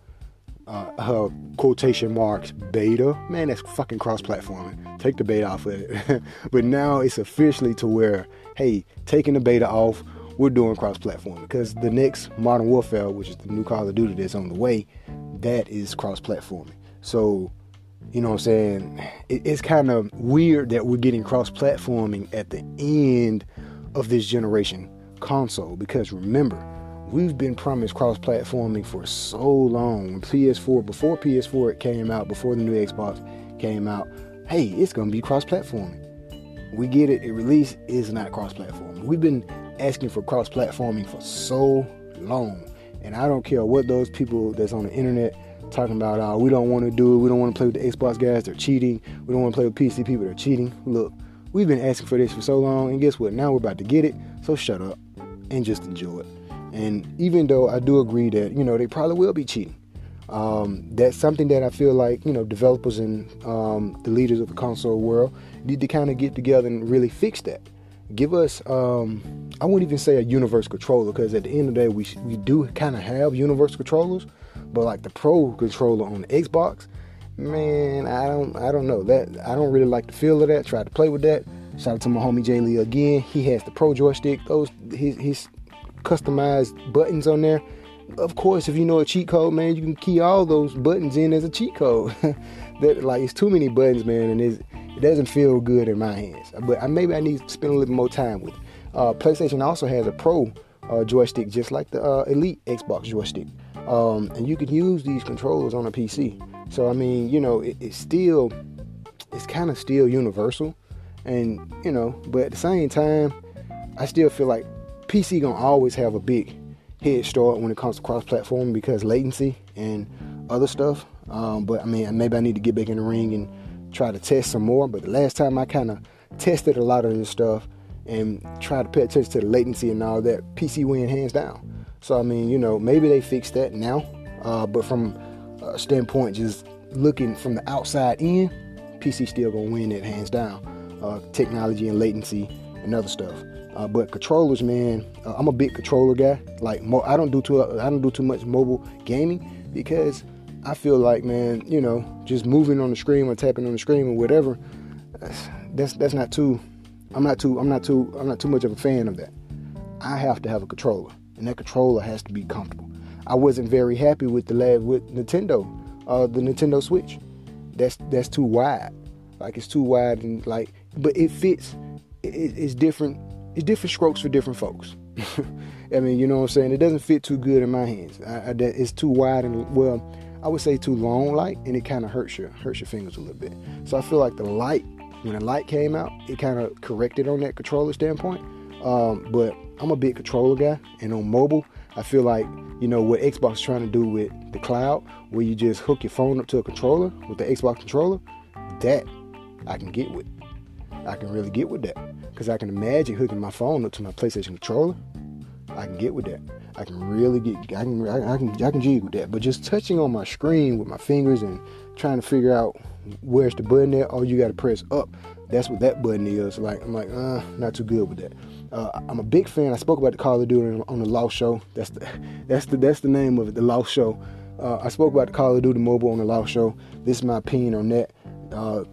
uh, her quotation marks beta. Man, that's fucking cross-platforming. Take the beta off of it. but now it's officially to where, hey, taking the beta off, we're doing cross-platforming because the next Modern Warfare, which is the new Call of Duty that's on the way, that is cross-platforming. So you know what I'm saying? It, it's kind of weird that we're getting cross platforming at the end of this generation console because remember, we've been promised cross platforming for so long. PS4, before PS4 came out, before the new Xbox came out, hey, it's to be cross platforming. We get it, it release is not cross platforming. We've been asking for cross platforming for so long. And I don't care what those people that's on the internet talking about uh, we don't want to do it, we don't want to play with the Xbox guys, they're cheating. We don't want to play with PC people, they're cheating. Look, we've been asking for this for so long, and guess what? Now we're about to get it. So shut up and just enjoy it. And even though I do agree that you know they probably will be cheating, um, that's something that I feel like you know developers and um, the leaders of the console world need to kind of get together and really fix that. Give us, um, I wouldn't even say a universal controller because at the end of the day we we do kind of have universal controllers, but like the Pro controller on the Xbox, man, I don't I don't know that I don't really like the feel of that. Tried to play with that. Shout out to my homie Jay Lee again. He has the Pro joystick. Those his his customized buttons on there of course, if you know a cheat code, man, you can key all those buttons in as a cheat code. that like it's too many buttons, man, and it doesn't feel good in my hands. But I, maybe I need to spend a little more time with it. Uh, PlayStation also has a Pro uh, joystick, just like the uh, Elite Xbox joystick, um, and you can use these controllers on a PC. So I mean, you know, it, it's still, it's kind of still universal, and you know, but at the same time, I still feel like PC gonna always have a big head start when it comes to cross-platform because latency and other stuff. Um, but I mean, maybe I need to get back in the ring and try to test some more. But the last time I kind of tested a lot of this stuff and tried to pay attention to the latency and all that, PC win hands down. So I mean, you know, maybe they fixed that now. Uh, but from a standpoint, just looking from the outside in, PC still gonna win that hands down. Uh, technology and latency and other stuff. Uh, but controllers, man, uh, I'm a big controller guy. Like mo- I don't do too I don't do too much mobile gaming because I feel like, man, you know, just moving on the screen or tapping on the screen or whatever, that's that's not too. I'm not too. I'm not too. I'm not too much of a fan of that. I have to have a controller, and that controller has to be comfortable. I wasn't very happy with the lab with Nintendo, uh, the Nintendo Switch. That's that's too wide. Like it's too wide and like, but it fits. It, it's different it's different strokes for different folks. I mean, you know what I'm saying? It doesn't fit too good in my hands. I, I, it's too wide and well, I would say too long, like, and it kind of hurts your hurts your fingers a little bit. So I feel like the Lite, when the Lite came out, it kind of corrected on that controller standpoint. Um, but I'm a big controller guy, and on mobile, I feel like you know what Xbox is trying to do with the cloud, where you just hook your phone up to a controller with the Xbox controller. That I can get with. I can really get with that because I can imagine hooking my phone up to my PlayStation controller. I can get with that. I can really get. I can. I, can. I can jig with that. But just touching on my screen with my fingers and trying to figure out where's the button there. Oh, you got to press up. That's what that button is. Like I'm like, uh, not too good with that. Uh, I'm a big fan. I spoke about the Call of Duty on the Lost Show. That's the that's the that's the name of it, the Lost Show. Uh, I spoke about the Call of Duty Mobile on the Lost Show. This is my opinion on that. Uh,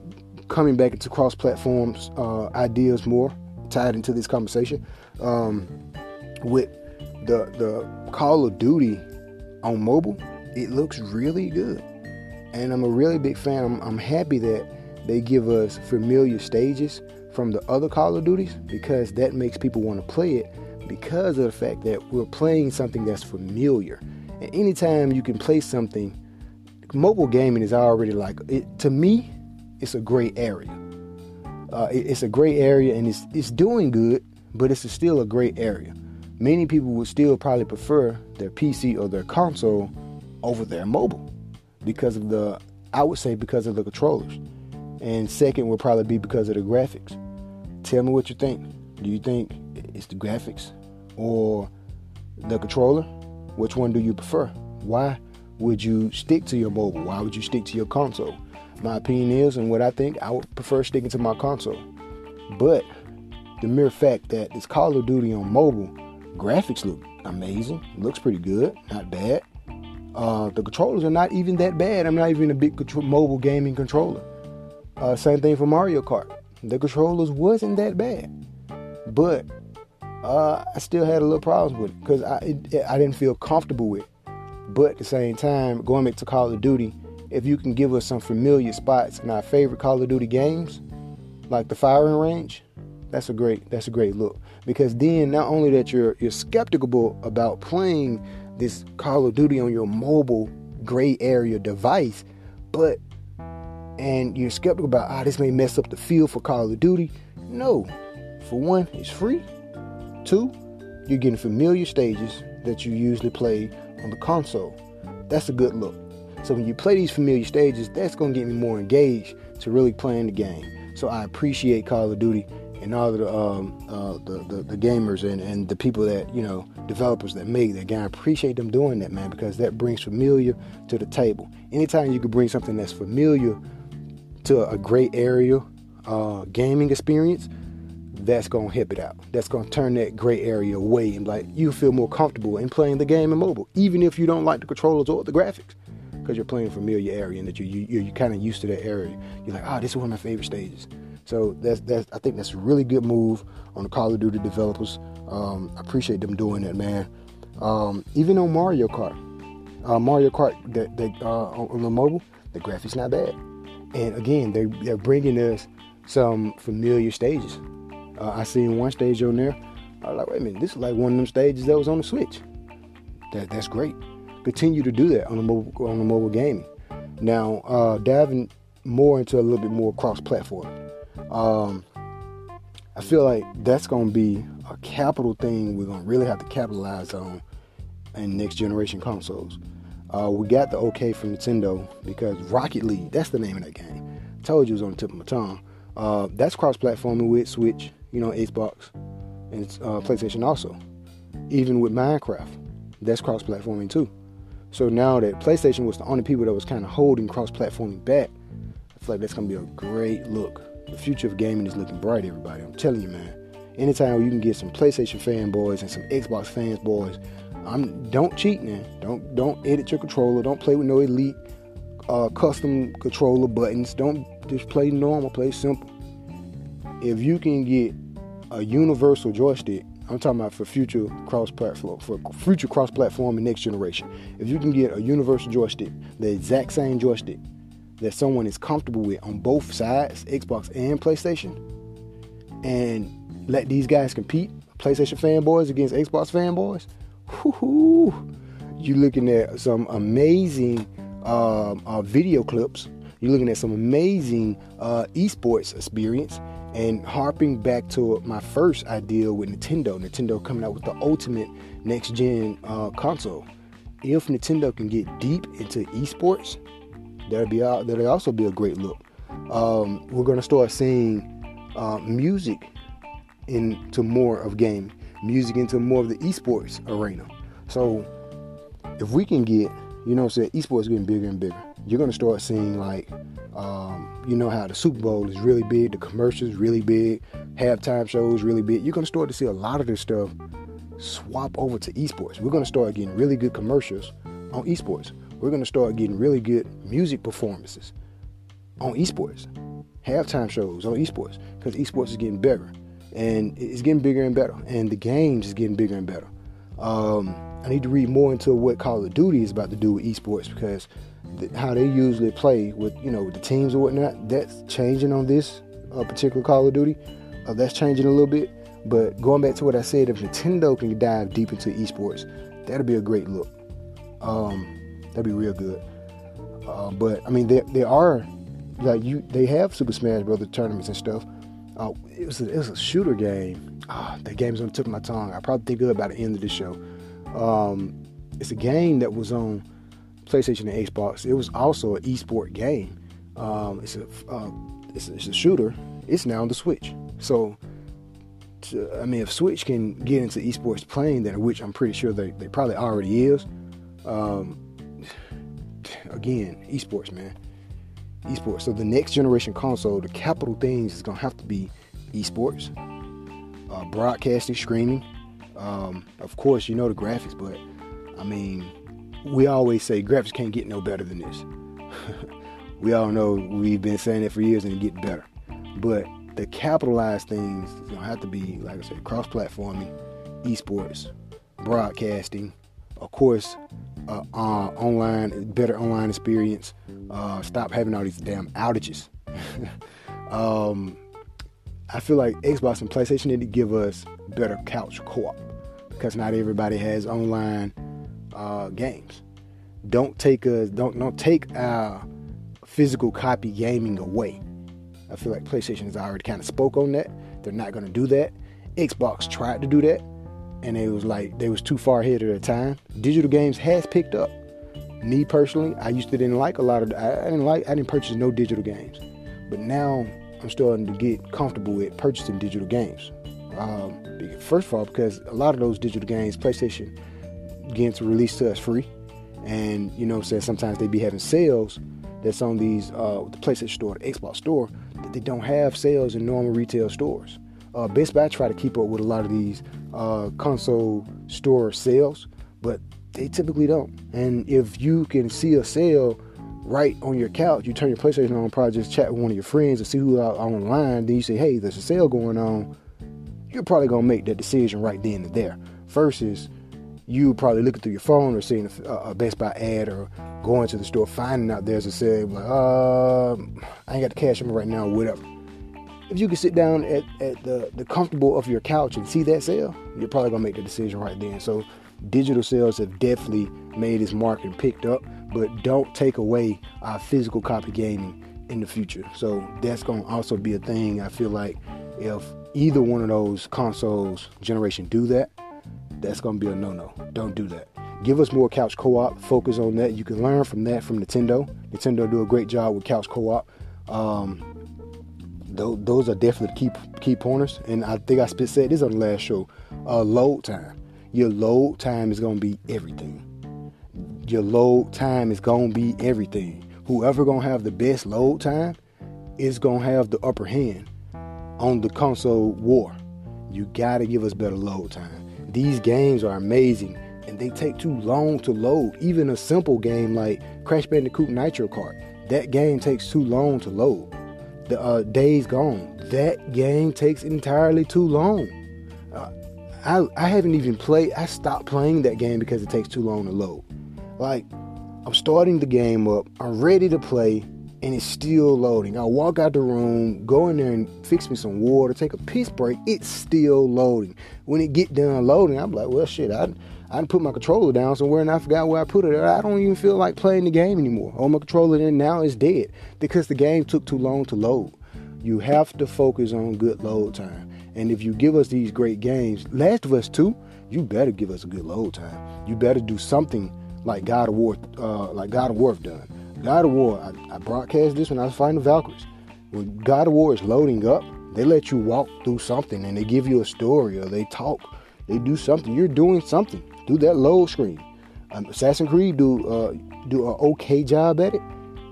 coming back into cross platforms uh, ideas more tied into this conversation um, with the the Call of Duty on mobile. It looks really good, and I'm a really big fan. I'm, I'm happy that they give us familiar stages from the other Call of Duties because that makes people want to play it because of the fact that we're playing something that's familiar. And anytime you can play something, mobile gaming is already like it to me it's a gray area. Uh, it, it's a gray area and it's it's doing good, but it's still a gray area. Many people would still probably prefer their PC or their console over their mobile because of the I would say because of the controllers. And second would probably be because of the graphics. Tell me what you think. Do you think it's the graphics or the controller? Which one do you prefer? Why would you stick to your mobile? Why would you stick to your console? My opinion is and what I think, I would prefer sticking to my console. But the mere fact that it's Call of Duty on mobile, graphics look amazing, looks pretty good, not bad. Uh, the controllers are not even that bad. I'm not even a big mobile gaming controller. Uh, same thing for Mario Kart. The controllers wasn't that bad, but uh, I still had a little problems with it because I it, I didn't feel comfortable with. It. But at the same time, going back to Call of Duty, if you can give us some familiar spots in our favorite Call of Duty games, like the firing range, that's a great that's a great look. Because then not only that you're you're skeptical about playing this Call of Duty on your mobile gray area device, but and you're skeptical about ah this may mess up the feel for Call of Duty. No. For one, it's free. Two, you're getting familiar stages that you usually play on the console. That's a good look. So when you play these familiar stages, that's going to get me more engaged to really playing the game. So I appreciate Call of Duty and all of the um, uh, the, the, the, gamers and, and the people that you know developers that make that game. I appreciate them doing that, man, because that brings familiar to the table. Anytime you can bring something that's familiar to a great area uh, gaming experience, that's gonna hip it out. That's gonna turn that gray area away and like you feel more comfortable in playing the game in mobile, even if you don't like the controllers or the graphics, because you're playing familiar area and that you you you're kind of used to that area. You're like, oh, this is one of my favorite stages. So that's that's I think that's a really good move on the Call of Duty developers. Um, I appreciate them doing that, man. Um, even on Mario Kart, uh, Mario Kart that they, uh, on the mobile, the graphics not bad. And again, they they're bringing us some familiar stages. Uh, I seen one stage on there. I was like, wait a minute, this is like one of them stages that was on the Switch. That that's great. Continue to do that on the mobile on the mobile gaming. Now, uh, diving more into a little bit more cross-platform. Um, I feel like that's going to be a capital thing we're going to really have to capitalize on in next generation consoles. Uh, we got the okay from Nintendo because Rocket League, that's the name of that game. told you it was on the tip of my tongue. Uh, that's cross-platforming with Switch, you know, Xbox, and uh, PlayStation also. Even with Minecraft, that's cross-platforming too. So now that PlayStation was the only people that was kind of holding cross-platforming back, I feel like that's gonna be a great look. The future of gaming is looking bright, everybody. I'm telling you, man. Anytime you can get some PlayStation fanboys and some Xbox fanboys, I'm don't cheat, man. Don't don't edit your controller. Don't play with no elite uh, custom controller buttons. Don't just play normal. Play simple if you can get a universal joystick, I'm talking about for future cross platform, for future cross platform and next generation. If you can get a universal joystick, the exact same joystick that someone is comfortable with on both sides, Xbox and PlayStation, and let these guys compete, PlayStation fanboys against Xbox fanboys, whoo, you're looking at some amazing um, uh, video clips. You're looking at some amazing uh, esports experience and harping back to my first idea with Nintendo, Nintendo coming out with the ultimate next gen uh, console. If Nintendo can get deep into esports, that'll be that'll also be a great look. Um, we're gonna start seeing uh, music into more of game, music into more of the esports arena. So if we can get, you know, say esports getting bigger and bigger, you're gonna start seeing like um, you know how the Super Bowl is really big, the commercials really big, halftime shows really big. You're gonna start to see a lot of this stuff swap over to esports. We're gonna start getting really good commercials on esports. We're gonna start getting really good music performances on esports, halftime shows on esports, because esports is getting bigger and it's getting bigger and better, and the games is getting bigger and better. Um, I need to read more into what Call of Duty is about to do with esports because how they usually play with you know the teams or whatnot. That's changing on this uh, particular Call of Duty. Uh, that's changing a little bit. But going back to what I said, if Nintendo can dive deep into esports, that'd be a great look. Um, that'd be real good. Uh, but I mean, there there are like you they have Super Smash Brothers tournaments and stuff. Uh, it was a, it was a shooter game. Ah, that game's on the tip of my tongue. I probably think of it by the end of the show. Um, it's a game that was on PlayStation and Xbox. It was also an esport game. Um, it's a uh, it's, it's, a shooter. It's now on the Switch. So, to, I mean, if Switch can get into esports playing, then which I'm pretty sure they, they probably already is. Um, again, esports, man, esports. So the next generation console, the capital things is gonna have to be esports, uh, broadcasting, streaming. Um, of course, you know the graphics, but I mean, we always say graphics can't get no better than this. we all know we've been saying it for years and it get better. But the capitalized things you know, have to be, like I said, cross-platforming, esports, broadcasting, of course, uh, uh, online, better online experience. Uh, stop having all these damn outages. um, I feel like Xbox and PlayStation need to give us better couch co-op because not everybody has online uh, games. Don't take us don't don't take our physical copy gaming away. I feel like PlayStation has already kind of spoke on that. They're not going to do that. Xbox tried to do that, and it was like they was too far ahead of their time. Digital games has picked up. me personally, I used to didn't like a lot of. I, I didn't like. I didn't purchase no digital games, but now I'm starting to get comfortable with purchasing digital games. Um, first of all, because a lot of those digital games, PlayStation to released to us free, and you know, says sometimes they be having sales that's on these uh, the PlayStation Store, the Xbox Store, that they don't have sales in normal retail stores. Uh, Best Buy try to keep up with a lot of these uh, console store sales, but they typically don't. And if you can see a sale right on your couch, you turn your PlayStation on, probably just chat with one of your friends and see who's out online. Then you say, "Hey, there's a sale going on." You're probably gonna make that decision right then and there. Versus you probably looking through your phone or seeing a, a Best Buy ad or going to the store finding out there's a sale. Like, uh, I ain't got the cash on me right now, whatever. If you can sit down at, at the, the comfortable of your couch and see that sale, you're probably gonna make the decision right then. So digital sales have definitely made its mark and picked up, but don't take away our physical copy gaming in the future. So that's going to also be a thing. I feel like if either one of those consoles generation do that, that's going to be a no-no. Don't do that. Give us more couch co-op. Focus on that. You can learn from that from Nintendo. Nintendo do a great job with couch co-op. Um, those are definitely key key pointers. And I think I spit said this on the last show. Uh, load time your load time is gonna be everything. Your load time is gonna be everything. Whoever gonna have the best load time is gonna have the upper hand on the console war. You gotta give us better load time. These games are amazing and they take too long to load. Even a simple game like Crash Bandicoot Nitro Kart, that game takes too long to load. The uh, Days Gone, that game takes entirely too long. I, I haven't even played, I stopped playing that game because it takes too long to load. Like, I'm starting the game up, I'm ready to play, and it's still loading. I walk out the room, go in there and fix me some water, take a piss break, it's still loading. When it get done loading, I'm like, well, shit, I, I put my controller down somewhere and I forgot where I put it. I don't even feel like playing the game anymore. Oh, my controller then now is dead because the game took too long to load. You have to focus on good load time. And if you give us these great games, Last of Us 2, you better give us a good load time. You better do something like God of War, uh, like God of War done. God of War, I, I broadcast this when I was fighting the Valkyries. When God of War is loading up, they let you walk through something and they give you a story or they talk, they do something. You're doing something. Do that load screen. Um, Assassin's Creed do uh, do an okay job at it,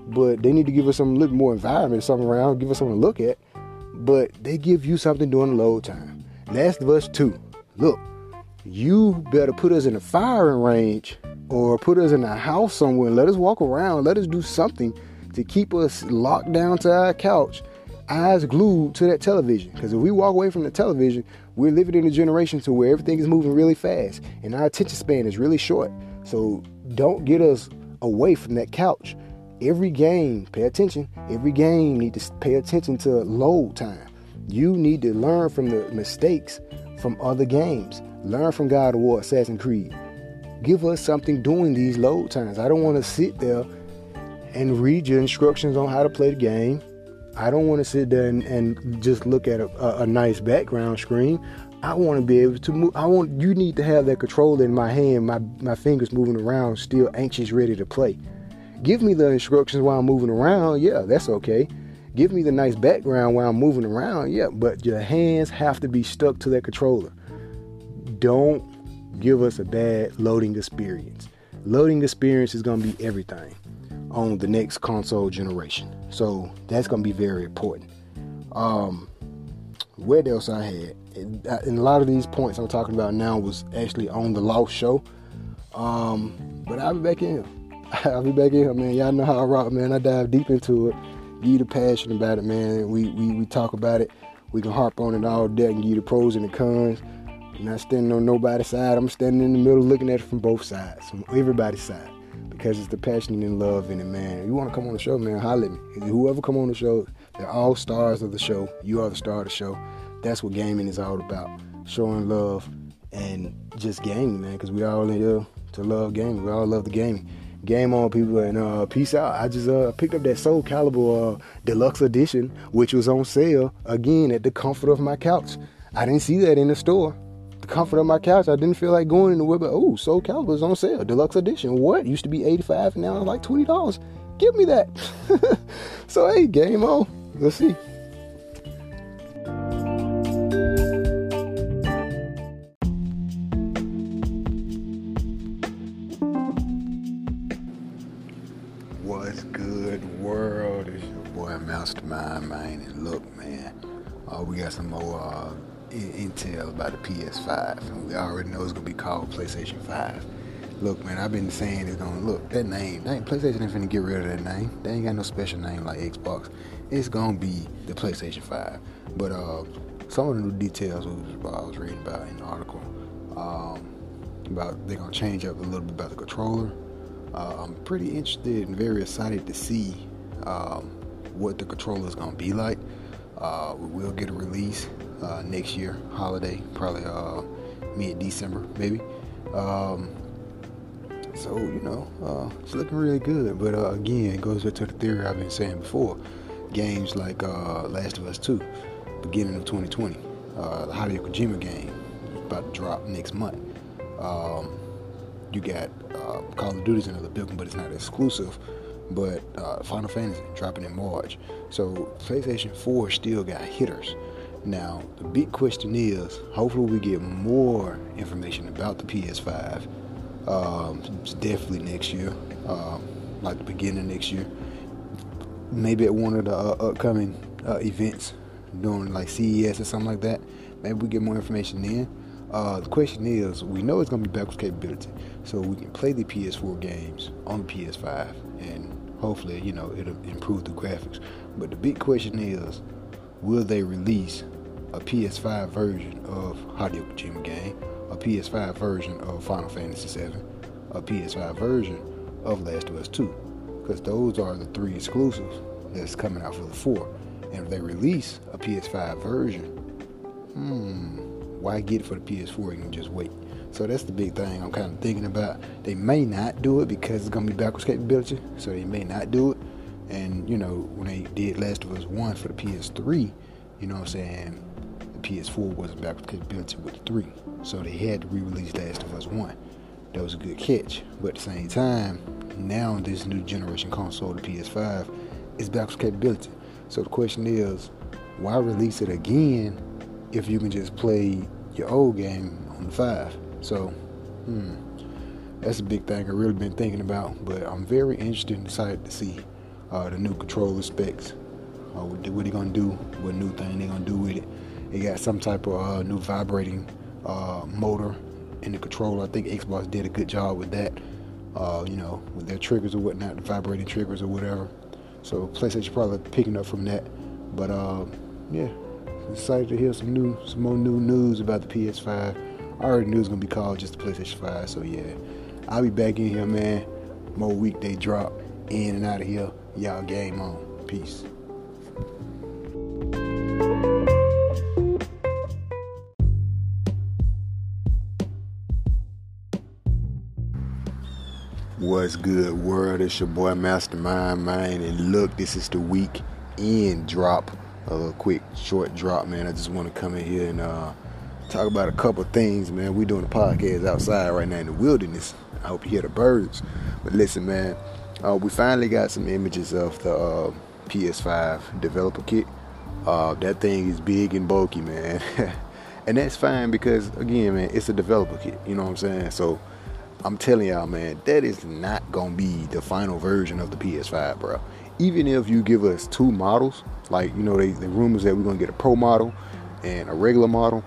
but they need to give us some little more environment, something around, give us something to look at but they give you something during the load time. Last of Us 2. Look, you better put us in a firing range or put us in a house somewhere let us walk around. Let us do something to keep us locked down to our couch, eyes glued to that television. Because if we walk away from the television, we're living in a generation to where everything is moving really fast and our attention span is really short. So don't get us away from that couch every game, pay attention. Every game need to pay attention to load time. You need to learn from the mistakes from other games. Learn from God of War, Assassin's Creed. Give us something during these load times. I don't want to sit there and read your instructions on how to play the game. I don't want to sit there and, and just look at a, a, a, nice background screen. I want to be able to move. I want you need to have that control in my hand, my my fingers moving around, still anxious, ready to play. Give me the instructions while I'm moving around. Yeah, that's okay. Give me the nice background while I'm moving around. Yeah, but your hands have to be stuck to that controller. Don't give us a bad loading experience. Loading experience is going to be everything on the next console generation. So that's going to be very important. Um, what else I had? And, a lot of these points I'm talking about now was actually on the Lost Show. Um, but I'll be back in. I'll be back in here, man. Y'all know how I rock, man. I dive deep into it. Give you the passion about it, man. We, we, we talk about it. We can harp on it all day and give you the pros and the cons. Not standing on nobody's side. I'm standing in the middle looking at it from both sides, from everybody's side. Because it's the passion and love in it, man. you want to come on the show, man, holler at me. Whoever come on the show, they're all stars of the show. You are the star of the show. That's what gaming is all about. Showing love and just gaming, man. Because we all in here to love gaming. We all love the gaming. Game on, people, and uh, peace out. I just uh, picked up that Soul Calibur uh, Deluxe Edition, which was on sale again at the comfort of my couch. I didn't see that in the store. Comfort of my couch. I didn't feel like going in the web. Oh, Soul Calibur's on sale, deluxe edition. What used to be 85 and now it's like twenty dollars. Give me that. so hey, game on. Let's see. What's good, world? It's your boy Mastermind, man. And look, man, uh, we got some more uh, intel about the PS5, and we already know it's gonna be called PlayStation 5. Look, man, I've been saying it's gonna look that name. That PlayStation ain't finna get rid of that name. They ain't got no special name like Xbox. It's gonna be the PlayStation 5. But uh, some of the new details I was reading about in the article um, about they're gonna change up a little bit about the controller uh, I'm pretty interested and very excited to see um, what the controller is to be like. Uh, we will get a release uh, next year, holiday, probably uh, mid December, maybe. Um, so, you know, uh, it's looking really good. But uh, again, it goes back to the theory I've been saying before. Games like Last of Us 2, beginning of 2020, the Hideo Kojima game, about to drop next month. Um, you got uh, Call of Duty's another one, but it's not exclusive. But uh, Final Fantasy dropping in March, so PlayStation 4 still got hitters. Now the big question is, hopefully we get more information about the PS5. Um, definitely next year, um, like the beginning of next year. Maybe at one of the uh, upcoming uh, events, during like CES or something like that. Maybe we get more information then. Uh, the question is, we know it's going to be backwards capability, so we can play the PS4 games on the PS5, and hopefully, you know, it'll improve the graphics. But the big question is, will they release a PS5 version of Hideo Kojima game, a PS5 version of Final Fantasy VII, a PS5 version of Last of Us 2? Because those are the three exclusives that's coming out for the 4. And if they release a PS5 version, hmm why get it for the PS4? You can just wait. So that's the big thing I'm kind of thinking about. They may not do it because it's gonna be backwards capability, so they may not do it. And you know, when they did Last of Us One for the PS3, you know what I'm saying, the PS4 wasn't backwards capability with the three, so they had to re-release Last of Us One. That was a good catch, but at the same time, now this new generation console, the PS5, is backwards capability. So the question is, why release it again if you can just play your old game on the five. So, hmm, that's a big thing I've really been thinking about. But I'm very interested and excited to see uh, the new controller specs. Uh, what they're gonna do, what new thing they're gonna do with it. It got some type of uh, new vibrating uh, motor in the controller. I think Xbox did a good job with that. Uh, you know, with their triggers or whatnot, the vibrating triggers or whatever. So PlayStation probably picking up from that. But uh, yeah, excited to hear some new, some more new news about the PS5. I already knew it was gonna be called just the PlayStation 5, so yeah. I'll be back in here, man. More weekday drop, in and out of here. Y'all game on. Peace. What's good, world? It's your boy Mastermind, man. And look, this is the week end drop a little quick short drop, man. I just want to come in here and uh, talk about a couple things, man. We doing a podcast outside right now in the wilderness. I hope you hear the birds. But listen, man, uh, we finally got some images of the uh, PS5 developer kit. Uh, that thing is big and bulky, man. and that's fine because, again, man, it's a developer kit. You know what I'm saying? So I'm telling y'all, man, that is not gonna be the final version of the PS5, bro. Even if you give us two models, like you know, they, the rumors that we're gonna get a pro model and a regular model,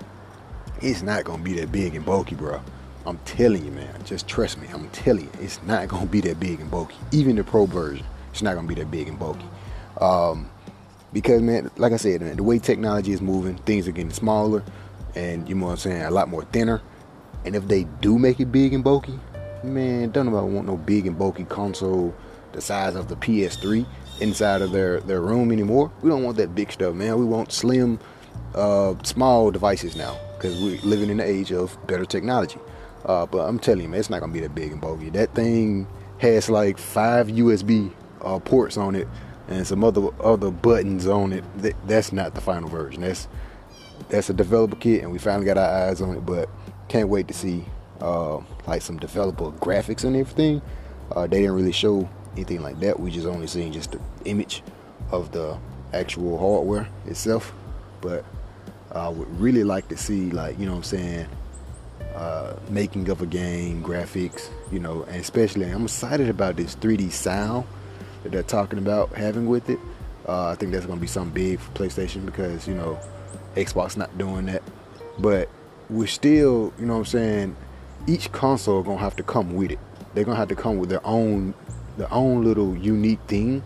it's not gonna be that big and bulky, bro. I'm telling you, man. Just trust me. I'm telling you, it's not gonna be that big and bulky. Even the pro version, it's not gonna be that big and bulky. Um, because man, like I said, man, the way technology is moving, things are getting smaller, and you know what I'm saying, a lot more thinner. And if they do make it big and bulky, man, don't nobody want no big and bulky console the size of the PS3 inside of their, their room anymore. We don't want that big stuff, man. We want slim, uh, small devices now because we're living in the age of better technology. Uh, but I'm telling you, man, it's not gonna be that big and bulky. That thing has like five USB uh, ports on it and some other other buttons on it. That, that's not the final version. That's that's a developer kit, and we finally got our eyes on it. But can't wait to see uh, like some developer graphics and everything. Uh, they didn't really show anything like that. We just only seen just the image of the actual hardware itself. But I would really like to see like you know what I'm saying uh, making of a game, graphics, you know, and especially I'm excited about this 3D sound that they're talking about having with it. Uh, I think that's going to be something big for PlayStation because you know Xbox not doing that, but we're still, you know what I'm saying. Each console are gonna have to come with it. They're gonna have to come with their own, their own little unique thing,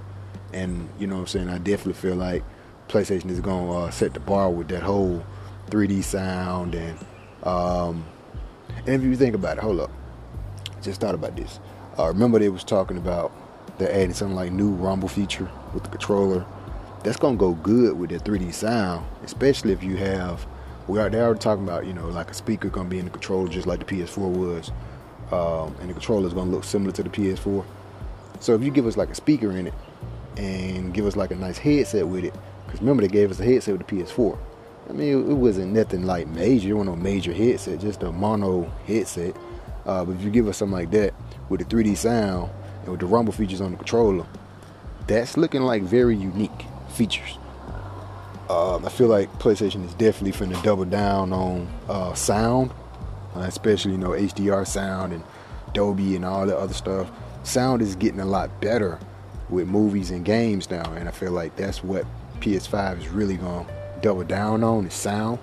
and you know what I'm saying. I definitely feel like PlayStation is gonna uh, set the bar with that whole 3D sound and um, if you think about it, hold up, just thought about this. Uh, remember they was talking about they're adding something like new rumble feature with the controller. That's gonna go good with the 3D sound, especially if you have. We are they already talking about you know like a speaker gonna be in the controller just like the PS4 was, um, and the controller is gonna look similar to the PS4. So if you give us like a speaker in it and give us like a nice headset with it, because remember they gave us a headset with the PS4. I mean, it, wasn't nothing like major. It wasn't no major headset, just a mono headset. Uh, but if you give us something like that with the 3D sound and with the rumble features on the controller, that's looking like very unique features. Um, I feel like PlayStation is definitely finna double down on uh, sound, uh, especially you know HDR sound and Dolby and all that other stuff. Sound is getting a lot better with movies and games now, and I feel like that's what PS5 is really going double down on is sound.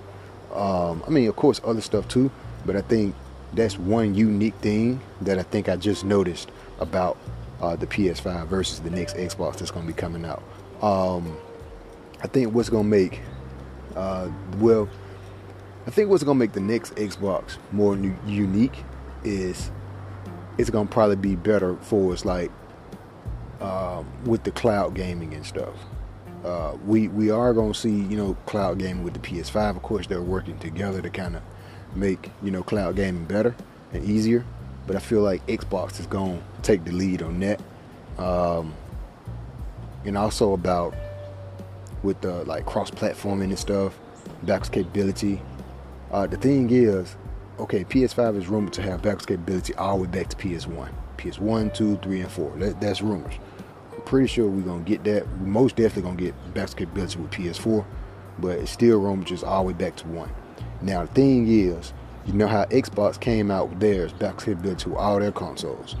Um, I mean, of course, other stuff too, but I think that's one unique thing that I think I just noticed about uh, the PS5 versus the next Xbox that's going to be coming out. Um, I think what's going to make, uh, well, I think what's going to make the next Xbox more new, unique is it's going to probably be better for us, like um, with the cloud gaming and stuff. Uh, we we are gonna see you know cloud gaming with the PS5. Of course, they're working together to kind of make you know cloud gaming better and easier. But I feel like Xbox is gonna take the lead on that, um, and also about with the like cross-platforming and stuff, backwards capability. Uh, the thing is, okay, PS5 is rumored to have backwards capability all the way back to PS1, PS1, 2, 3, and 4. That, that's rumors pretty sure we're gonna get that. We most definitely gonna get back capability with PS4, but it's still room just all the way back to one. Now the thing is, you know how Xbox came out with theirs back capability to all their consoles.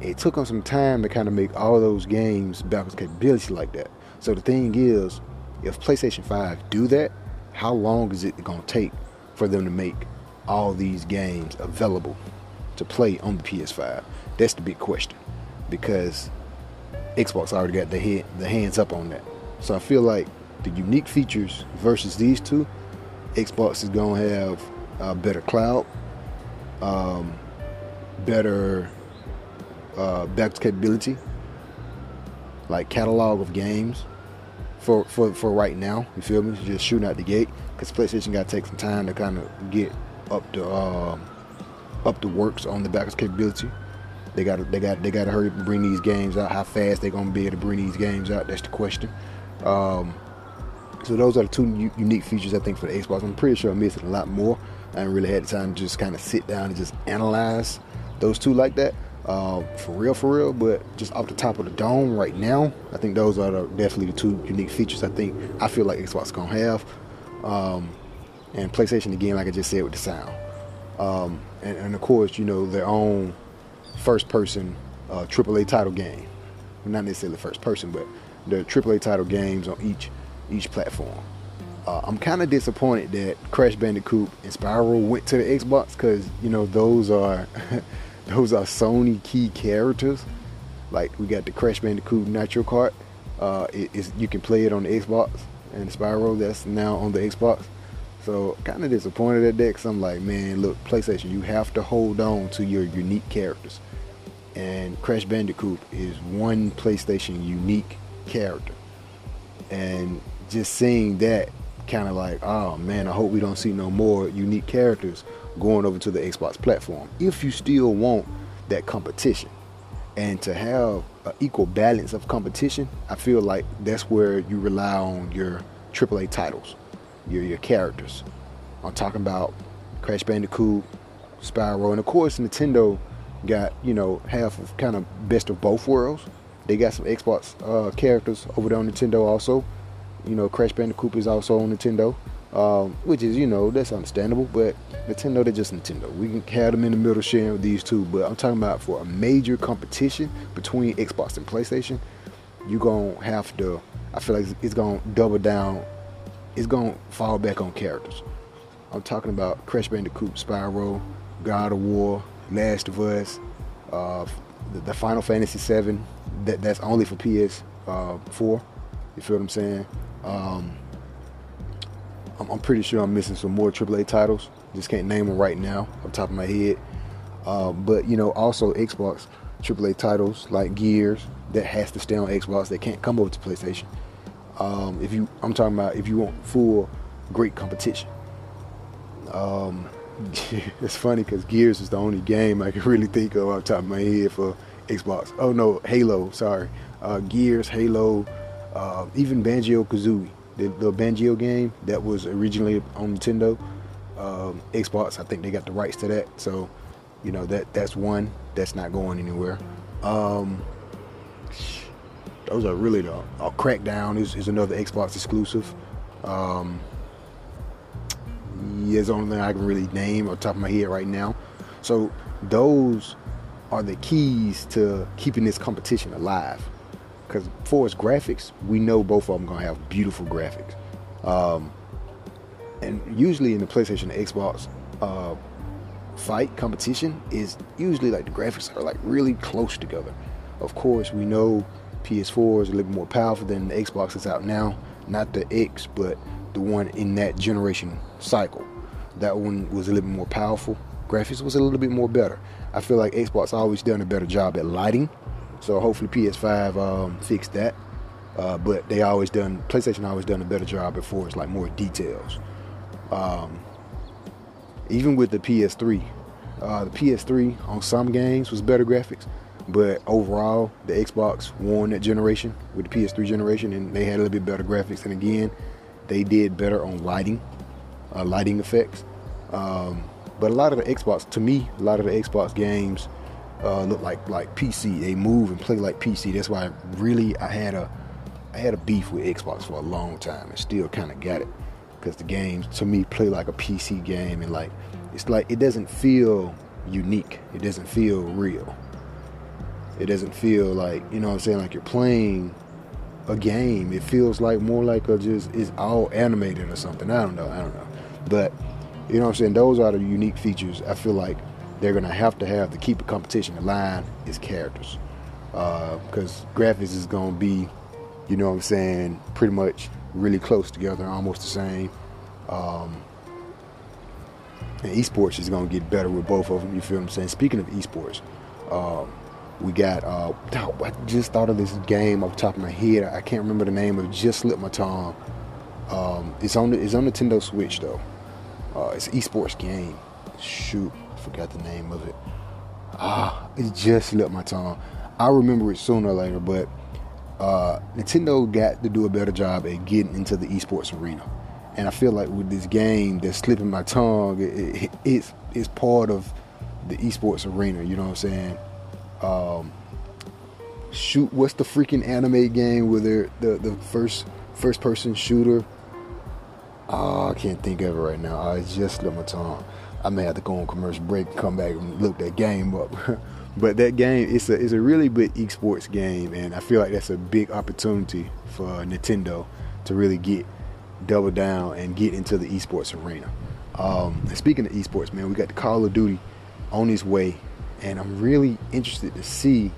It took them some time to kind of make all those games backwards capability like that. So the thing is, if PlayStation 5 do that, how long is it gonna take for them to make all these games available to play on the PS5? That's the big question. Because Xbox already got the head, the hands up on that. So I feel like the unique features versus these two, Xbox is gonna have uh, better cloud, um, better uh, backwards capability, like catalog of games for for for right now. You feel me? Just shooting out the gate because PlayStation got to take some time to kind of get up the um, up the works on the backwards capability. They got they got they got to hurry up and bring these games out. How fast they gonna be able to bring these games out? That's the question. Um, so those are the two u- unique features I think for the Xbox. I'm pretty sure I'm missing a lot more. I haven't really had the time to just kind of sit down and just analyze those two like that. Uh, for real, for real. But just off the top of the dome right now, I think those are the, definitely the two unique features I think I feel like Xbox gonna have. Um, and PlayStation again, like I just said with the sound. Um, and, and, of course, you know their own first person uh, AAA title game. Not necessarily first person, but the AAA title games on each each platform. Uh, I'm kind of disappointed that Crash Bandicoot and Spyro went to the Xbox because you know those are those are Sony key characters. Like we got the Crash Bandicoot Nitro Kart. Uh, it, you can play it on the Xbox and Spyro that's now on the Xbox. So kind of disappointed at that because I'm like, man, look, PlayStation, you have to hold on to your unique characters and Crash Bandicoot is one PlayStation unique character. And just seeing that kind of like, oh man, I hope we don't see no more unique characters going over to the Xbox platform. If you still want that competition and to have an equal balance of competition, I feel like that's where you rely on your AAA titles, your your characters. I'm talking about Crash Bandicoot, Spyro, and of course Nintendo got you know half of kind of best of both worlds. They got some Xbox uh, characters over there on Nintendo also. You know, Crash Bandicoot is also on Nintendo, um, which is you know that's understandable. But Nintendo, they're just Nintendo. We can have them in the middle sharing with these two. But I'm talking about for a major competition between Xbox and PlayStation, you're gonna have to. I feel like it's gonna double down. It's gonna fall back on characters. I'm talking about Crash Bandicoot, Spyro, God of War, Last of Us, uh, the, the, Final Fantasy VII. That that's only for PS uh, four. You feel what I'm saying? Um, I'm, I'm, pretty sure I'm missing some more AAA titles. Just can't name them right now off the top of my head. Uh, but you know, also Xbox AAA titles like Gears that has to stay on Xbox. They can't come over to PlayStation. Um, if you, I'm talking about if you want full great competition. Um, it's funny because Gears is the only game I can really think of off the top of my head for Xbox. Oh no, Halo. Sorry, uh, Gears, Halo, uh, even Banjo Kazooie, the, the Banjo game that was originally on Nintendo. Um, Xbox, I think they got the rights to that. So, you know that that's one that's not going anywhere. Um, those are really the Crackdown is, is another Xbox exclusive. Um, yeah, it's the only thing I can really name off top of my head right now. So those are the keys to keeping this competition alive. Because for its graphics, we know both of them gonna have beautiful graphics. Um, and usually in the PlayStation Xbox uh, fight competition is usually like the graphics are like really close together. Of course, we know PS4 is a little more powerful than the Xbox that's out now. Not the X, but the one in that generation cycle. That one was a little bit more powerful. Graphics was a little bit more better. I feel like Xbox always done a better job at lighting, so hopefully PS5 um, fixed that. Uh, but they always done PlayStation always done a better job before it's like more details. Um, even with the PS3, uh, the PS3 on some games was better graphics, but overall the Xbox won that generation with the PS3 generation, and they had a little bit better graphics. And again, they did better on lighting, uh, lighting effects. Um, but a lot of the Xbox, to me, a lot of the Xbox games uh, look like like PC. They move and play like PC. That's why I really I had a I had a beef with Xbox for a long time and still kind of got it because the games to me play like a PC game and like it's like it doesn't feel unique. It doesn't feel real. It doesn't feel like you know what I'm saying like you're playing a game. It feels like more like a just it's all animated or something. I don't know. I don't know. But you know what I'm saying? Those are the unique features. I feel like they're gonna have to have to keep the competition aligned is characters, because uh, graphics is gonna be, you know what I'm saying, pretty much really close together, almost the same. Um, and esports is gonna get better with both of them. You feel what I'm saying? Speaking of esports, um, we got. Uh, I just thought of this game off the top of my head. I can't remember the name of it. Just slipped my tongue. Um, it's on. The, it's on Nintendo Switch though. Uh, it's esports game. Shoot, I forgot the name of it. Ah, it just slipped my tongue. I'll remember it sooner or later, but uh, Nintendo got to do a better job at getting into the esports arena. And I feel like with this game that's slipping my tongue, it, it, it's, it's part of the esports arena. You know what I'm saying? Um, shoot, what's the freaking anime game where they're the, the first first person shooter? Oh, I can't think of it right now. I just slipped my tongue. I may have to go on commercial break come back and look that game up. but that game, it's a it's a really big esports game, and I feel like that's a big opportunity for Nintendo to really get double down and get into the esports arena. Um, speaking of esports, man, we got the Call of Duty on its way and I'm really interested to see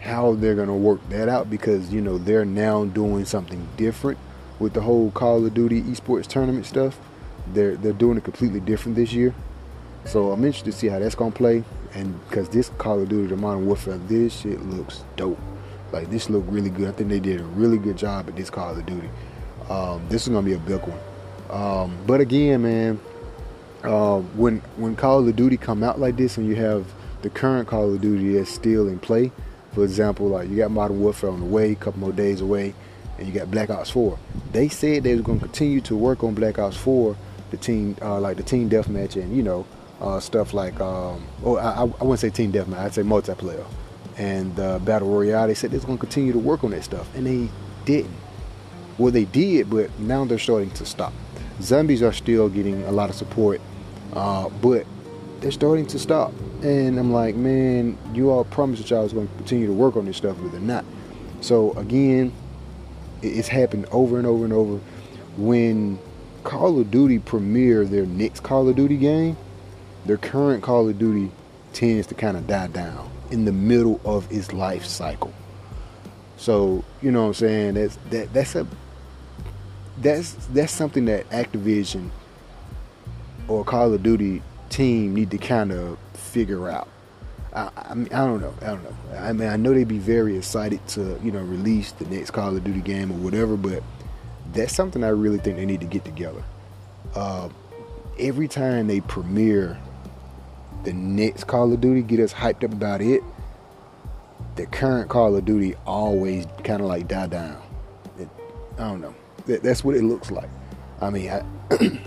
how they're going to work that out because you know they're now doing something different with the whole Call of Duty esports tournament stuff. They're they're doing it completely different this year. So I'm interested to see how that's gonna play, and because this Call of Duty, the Modern Warfare, this shit looks dope. Like this looked really good. I think they did a really good job at this Call of Duty. Um, this is gonna be a big one. Um, but again, man, uh, when when Call of Duty come out like this, and you have the current Call of Duty that's still in play, for example, like you got Modern Warfare on the way, a couple more days away, and you got Black Ops 4. They said they was going to continue to work on Black Ops 4, the team uh, like the team deathmatch and you know uh, stuff like, um, oh, I, I wouldn't say team deathmatch, I'd say multiplayer and uh, battle royale. They said they're going to continue to work on that stuff, and they didn't. Well, they did, but now they're starting to stop. Zombies are still getting a lot of support, uh, but they're starting to stop. And I'm like, man, you all promised that y'all was going to continue to work on this stuff, but they're not. So again, it's happened over and over and over. When Call of Duty premiere their next Call of Duty game, their current Call of Duty tends to kind of die down in the middle of its life cycle. So, you know what I'm saying? That's that that's a that's that's something that Activision or Call of Duty team need to kind of figure out. I, I, mean, I don't know. I don't know. I mean, I know they'd be very excited to, you know, release the next Call of Duty game or whatever, but that's something I really think they need to get together. Uh, every time they premiere the next Call of Duty, get us hyped up about it, the current Call of Duty always kind of like die down. It, I don't know. That, that's what it looks like. I mean, I,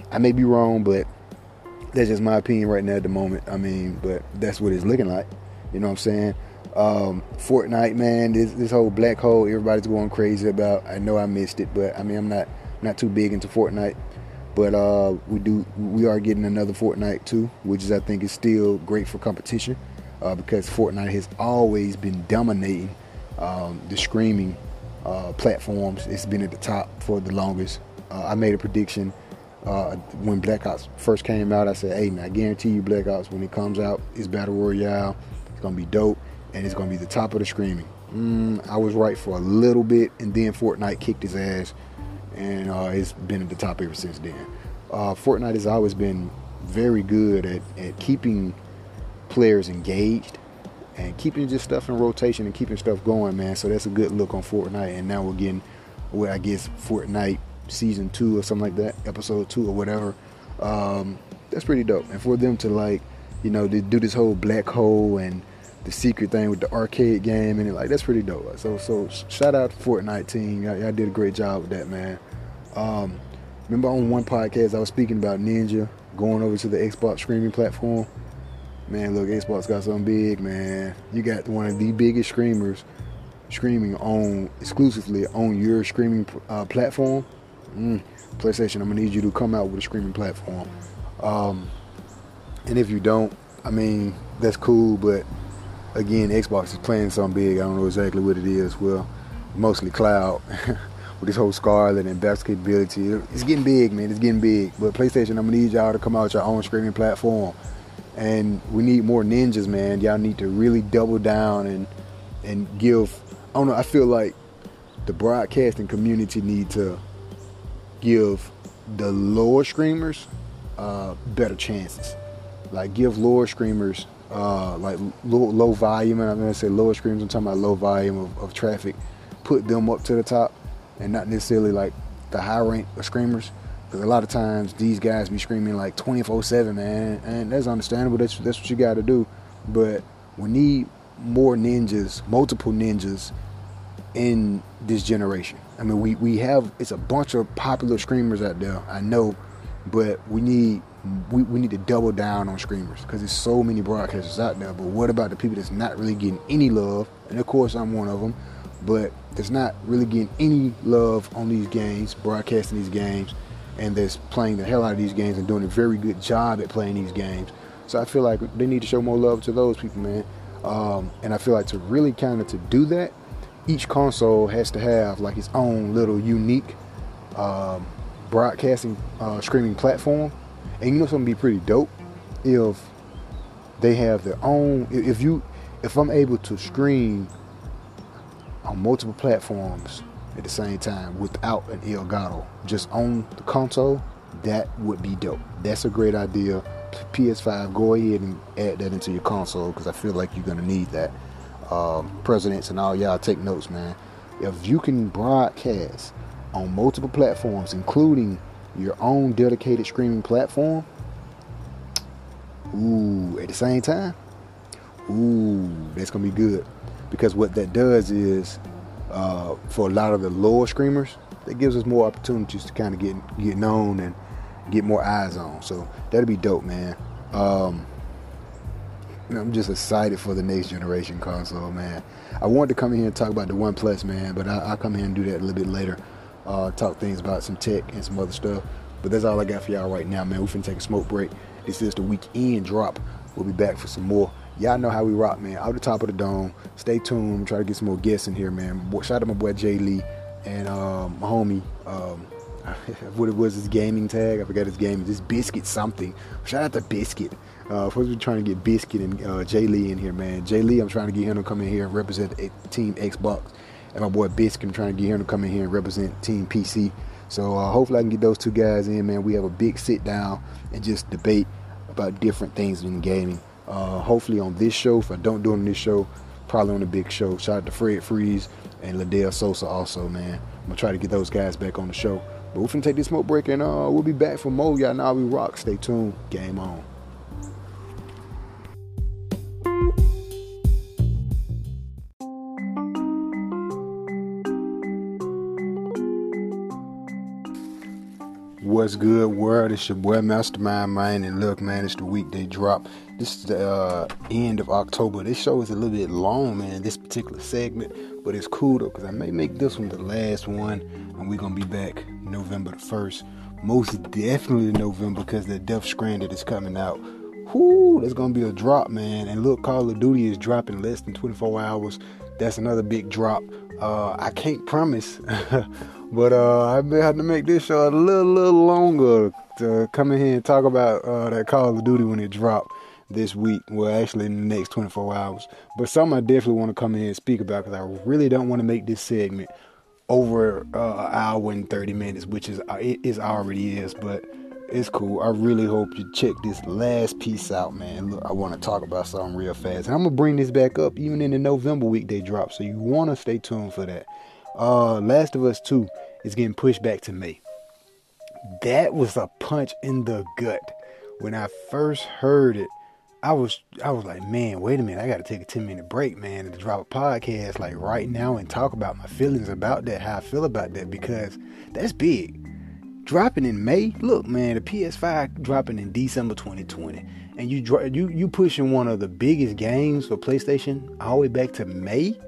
I may be wrong, but that's just my opinion right now at the moment. I mean, but that's what it's looking like. You know what I'm saying? Um, Fortnite, man, this this whole black hole, everybody's going crazy about. I know I missed it, but I mean, I'm not not too big into Fortnite. But uh, we do we are getting another Fortnite too, which is I think is still great for competition uh, because Fortnite has always been dominating um, the streaming uh, platforms. It's been at the top for the longest. Uh, I made a prediction uh, when Black Ops first came out. I said, "Hey, man, I guarantee you, Black Ops when it comes out, it's battle royale. It's gonna be dope, and it's gonna be the top of the streaming." Mm, I was right for a little bit, and then Fortnite kicked his ass and uh, it's been at the top ever since then. Uh, Fortnite has always been very good at, at keeping players engaged and keeping just stuff in rotation and keeping stuff going, man. So that's a good look on Fortnite. And now we're getting, well, I guess Fortnite season two or something like that, episode two or whatever. Um, that's pretty dope. And for them to like, you know, to do this whole black hole and the secret thing with the arcade game and it, like that's pretty dope. So so shout out to Fortnite team. Y'all, y'all did a great job with that, man. Um, remember on one podcast I was speaking about Ninja going over to the Xbox streaming platform. Man, look, Xbox got something big, man. You got one of the biggest streamers streaming on exclusively on your streaming uh, platform. Mm, PlayStation, I'm gonna need you to come out with a streaming platform. Um, and if you don't, I mean, that's cool, but again, Xbox is playing something big. I don't know exactly what it is. Well, mostly cloud with this whole Scarlett and best capability. It's getting big, man. It's getting big. But PlayStation, I'm gonna need y'all to come out with your own streaming platform, and we need more ninjas, man. Y'all need to really double down and and give. I don't know. I feel like the broadcasting community need to give the lower screamers uh, better chances. Like give lower screamers uh, like low, low volume, and I'm gonna say lower screams. I'm talking about low volume of, of traffic. Put them up to the top, and not necessarily like the high rank of screamers. Because a lot of times these guys be screaming like 24/7, man, and that's understandable. That's that's what you got to do. But we need more ninjas, multiple ninjas in this generation. I mean, we, we have it's a bunch of popular screamers out there. I know, but we need we, we need to double down on screamers because there's so many broadcasters out there. But what about the people that's not really getting any love? And of course, I'm one of them. But that's not really getting any love on these games, broadcasting these games, and that's playing the hell out of these games and doing a very good job at playing these games. So I feel like they need to show more love to those people, man. Um, and I feel like to really kind of to do that, each console has to have like its own little unique um, broadcasting uh, streaming platform and you know something be pretty dope if they have their own. If you, if I'm able to stream on multiple platforms at the same time without an Elgato, just on the console, that would be dope. That's a great idea. PS5, go ahead and add that into your console because I feel like you're gonna need that. Um, presidents and all y'all take notes, man. If you can broadcast on multiple platforms, including your own dedicated streaming platform, ooh, at the same time, ooh, that's gonna be good. Because what that does is, uh, for a lot of the lower streamers, that gives us more opportunities to kind of get get known and get more eyes on. So that'll be dope, man. Um, I'm just excited for the next generation console, man. I wanted to come in here and talk about the One Plus, man, but I, will come here and do that a little bit later. Uh, talk things about some tech and some other stuff. But that's all I got for y'all right now, man. We finna take a smoke break. This is the weekend drop. We'll be back for some more. Y'all know how we rock, man. Out the top of the dome. Stay tuned. Try to get some more guests in here, man. Shout out to my boy Jay Lee and um, my homie. Um, what it was his gaming tag. I forgot his game. This Biscuit something. Shout out to Biscuit. Uh, first we're trying to get Biscuit and uh, Jay Lee in here, man. Jay Lee, I'm trying to get him to come in here and represent Team Xbox. And my boy Biscuit, I'm trying to get him to come in here and represent Team PC. So uh, hopefully I can get those two guys in, man. We have a big sit down and just debate about different things in gaming. Uh, hopefully on this show. If I don't do it on this show, probably on the big show. Shout out to Fred Freeze and Ladell Sosa also, man. I'm gonna try to get those guys back on the show. But we're gonna take this smoke break and uh, we'll be back for more. Y'all know we rock. Stay tuned. Game on. What's good, world? It's your boy Mastermind Mind, and look, man, it's the weekday drop. This is the uh, end of October. This show is a little bit long, man. This particular segment, but it's cool though, cause I may make this one the last one, and we're gonna be back November the first. Most definitely November, because the Death Stranded is coming out. Whoo, that's gonna be a drop, man. And look, Call of Duty is dropping less than 24 hours. That's another big drop. Uh, I can't promise. But uh, I may have to make this show a little, little longer to come in here and talk about uh, that Call of Duty when it dropped this week. Well, actually, in the next 24 hours. But something I definitely want to come in here and speak about because I really don't want to make this segment over uh, an hour and 30 minutes, which is uh, it is already is. But it's cool. I really hope you check this last piece out, man. Look, I want to talk about something real fast, and I'm gonna bring this back up even in the November weekday drop. So you want to stay tuned for that. Uh, Last of Us 2 is getting pushed back to May. That was a punch in the gut. When I first heard it, I was I was like, man, wait a minute, I gotta take a 10 minute break, man, and drop a podcast like right now and talk about my feelings about that, how I feel about that, because that's big. Dropping in May, look, man, the PS5 dropping in December 2020, and you you you pushing one of the biggest games for PlayStation all the way back to May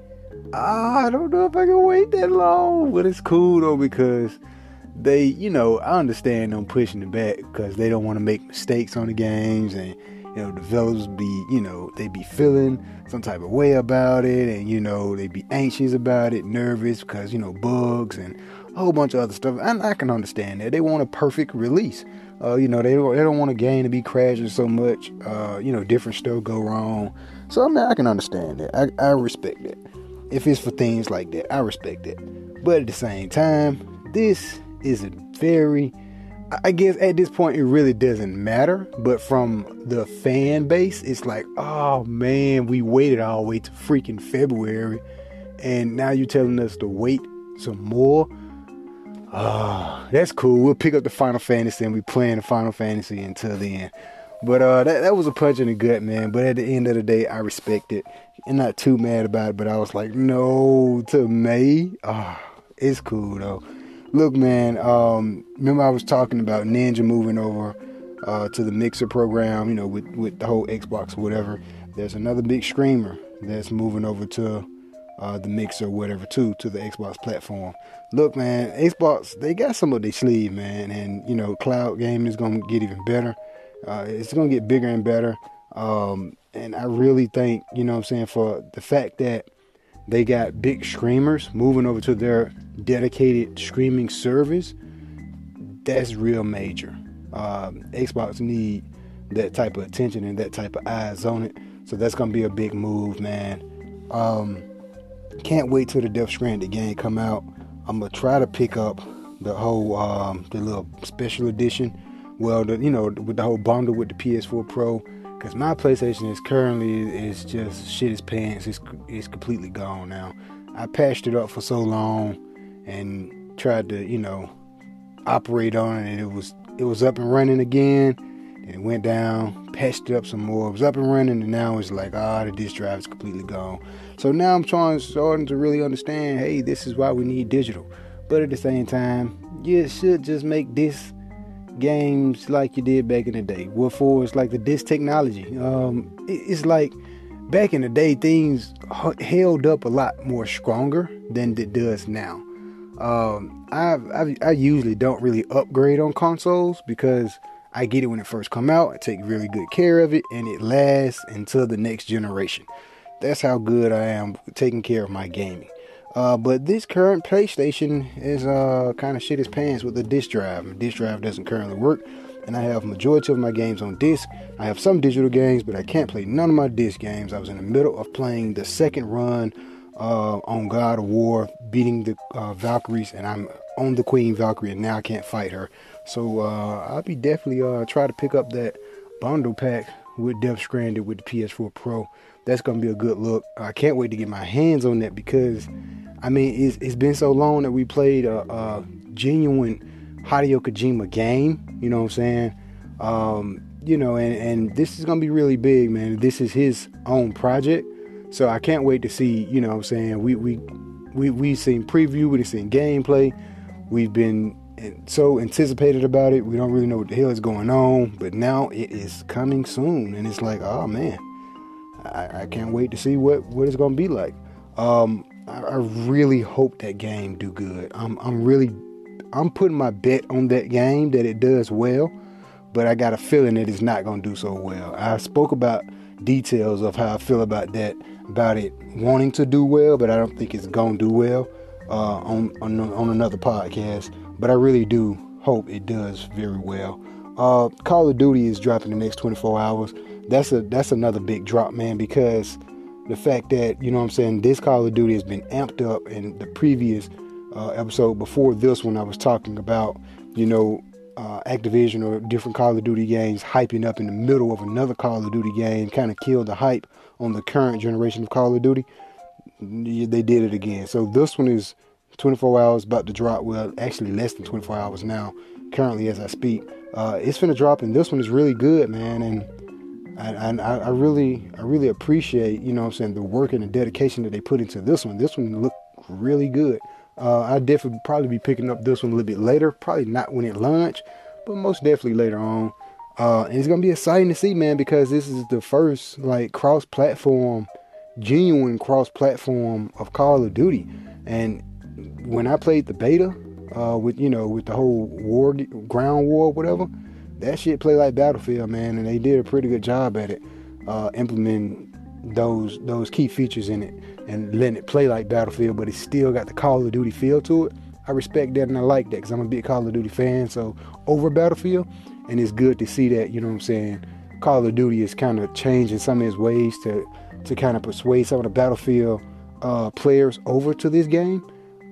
I don't know if I can wait that long. But it's cool though because they, you know, I understand them pushing it back because they don't want to make mistakes on the games and you know, developers be, you know, they be feeling some type of way about it, and you know, they be anxious about it, nervous because you know bugs and a whole bunch of other stuff. And I can understand that they want a perfect release. Uh, you know, they don't, they don't want a game to be crashing so much. Uh, you know, different stuff go wrong. So I mean, I can understand that. I, I respect that if it's for things like that. I respect that. But at the same time, this is a very I guess at this point it really doesn't matter, but from the fan base, it's like, oh man, we waited all the way to freaking February, and now you're telling us to wait some more. Oh, that's cool. We'll pick up the Final Fantasy and we playing the Final Fantasy until then. But uh, that that was a punch in the gut, man. But at the end of the day, I respect it and not too mad about it. But I was like, no to May. Ah, oh, it's cool though. Look, man. Um, remember I was talking about Ninja moving over uh, to the Mixer program. You know, with with the whole Xbox, or whatever. There's another big screamer that's moving over to uh, the Mixer, whatever, too, to the Xbox platform. Look, man, Xbox they got some of their sleeve, man, and you know, cloud gaming is gonna get even better. Uh, it's going to get bigger and better. Um, and I really think, you know I'm saying, for the fact that they got big screamers moving over to their dedicated streaming service, that's real major. Um, Xbox need that type of attention and that type of eyes on it. So that's going to be a big move, man. Um, can't wait till the Death Stranded game come out. I'm going to try to pick up the whole, um, the little special edition well, the, you know, with the whole bundle with the PS4 Pro, because my PlayStation is currently is just shit is pants. It's it's completely gone now. I patched it up for so long and tried to, you know, operate on it, and it was it was up and running again. And it went down, patched it up some more. It was up and running, and now it's like, ah, the disk drive is completely gone. So now I'm trying, starting to really understand. Hey, this is why we need digital. But at the same time, you should just make this games like you did back in the day. What for is like the disc technology. Um, it's like back in the day, things held up a lot more stronger than it does now. Um, I, I I usually don't really upgrade on consoles because I get it when it first come out. I take really good care of it, and it lasts until the next generation. That's how good I am taking care of my gaming. Uh, but this current PlayStation is uh, kind of shit its pants with the disk drive. My disk drive doesn't currently work, and I have majority of my games on disc. I have some digital games, but I can't play none of my disc games. I was in the middle of playing the second run uh, on God of War, beating the uh, Valkyries, and I'm on the Queen Valkyrie, and now I can't fight her. So uh, I'll be definitely uh, try to pick up that bundle pack with Death Stranded with the PS4 Pro. That's gonna be a good look. I can't wait to get my hands on that because I mean, it's, it's been so long that we played a, a genuine Hideo Kojima game. You know what I'm saying? Um, you know, and, and this is gonna be really big, man. This is his own project, so I can't wait to see. You know, what I'm saying we we we we've seen preview, we've seen gameplay, we've been so anticipated about it. We don't really know what the hell is going on, but now it is coming soon, and it's like, oh man, I, I can't wait to see what what it's gonna be like. Um, I, I really hope that game do good. I'm I'm really I'm putting my bet on that game that it does well, but I got a feeling that it's not gonna do so well. I spoke about details of how I feel about that, about it wanting to do well, but I don't think it's gonna do well uh, on, on on another podcast. But I really do hope it does very well. Uh, Call of Duty is dropping the next 24 hours. That's a that's another big drop, man, because the fact that you know what I'm saying this Call of Duty has been amped up in the previous uh, episode before this one I was talking about you know uh, Activision or different Call of Duty games hyping up in the middle of another Call of Duty game kind of killed the hype on the current generation of Call of Duty. They did it again. So this one is 24 hours about to drop well actually less than 24 hours now currently as I speak. Uh, it's gonna drop and this one is really good man and and I, I, really I really appreciate you know I'm saying the work and the dedication that they put into this one. This one looked really good. Uh, I definitely probably be picking up this one a little bit later. Probably not when it launch, but most definitely later on. Uh, and it's gonna be exciting to see, man, because this is the first like cross-platform, genuine cross-platform of Call of Duty. And when I played the beta, uh, with you know with the whole war, ground war, whatever that shit play like Battlefield, man, and they did a pretty good job at it, uh, implementing those those key features in it and letting it play like Battlefield, but it still got the Call of Duty feel to it. I respect that and I like that because I'm a big Call of Duty fan. So over Battlefield, and it's good to see that. You know what I'm saying? Call of Duty is kind of changing some of its ways to to kind of persuade some of the Battlefield uh, players over to this game,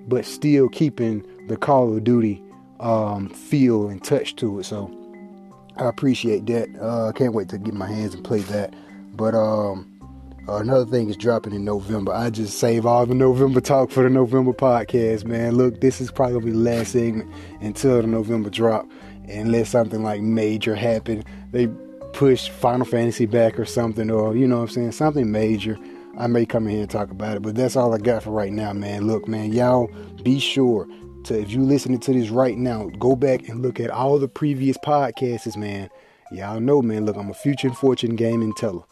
but still keeping the Call of Duty um, feel and touch to it. So I appreciate that. Uh, I can't wait to get my hands and play that. But um, another thing is dropping in November. I just save all the November talk for the November podcast, man. Look, this is probably the last segment until the November drop, unless something like major happen. They push Final Fantasy back or something, or you know what I'm saying, something major. I may come in here and talk about it, but that's all I got for right now, man. Look, man, y'all be sure to if you listening to this right now, go back and look at all the previous podcasts, man. Y'all know, man. Look, I'm a future and fortune gaming teller.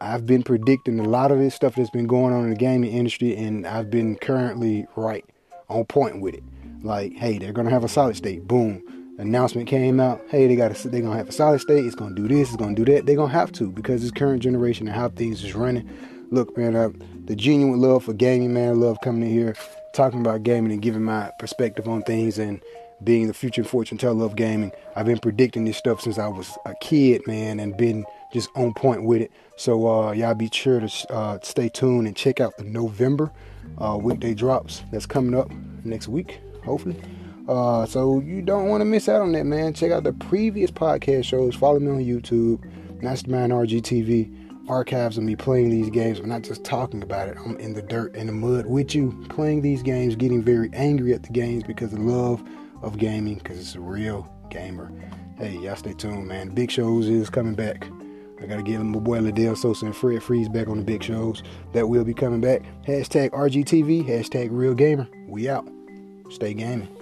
I've been predicting a lot of this stuff that's been going on in the gaming industry, and I've been currently right on point with it. Like, hey, they're gonna have a solid state. Boom. Announcement came out. Hey, they got they're gonna have a solid state. It's gonna do this. It's gonna do that. They're gonna have to because this current generation and how things is running. Look, man, uh, the genuine love for gaming, man. Love coming in here talking about gaming and giving my perspective on things and being the future fortune teller of gaming. I've been predicting this stuff since I was a kid, man, and been just on point with it. So uh, y'all be sure to uh, stay tuned and check out the November uh, weekday drops that's coming up next week, hopefully. Uh, so you don't want to miss out on that, man. Check out the previous podcast shows. Follow me on YouTube, Mastermind RGTV archives of me playing these games. I'm not just talking about it. I'm in the dirt, in the mud with you, playing these games, getting very angry at the games because of love of gaming, because it's a real gamer. Hey, y'all stay tuned, man. Big shows is coming back. I gotta give my boy Liddell Sosa and Fred Freeze back on the big shows. That will be coming back. Hashtag RGTV, hashtag real gamer. We out. Stay gaming.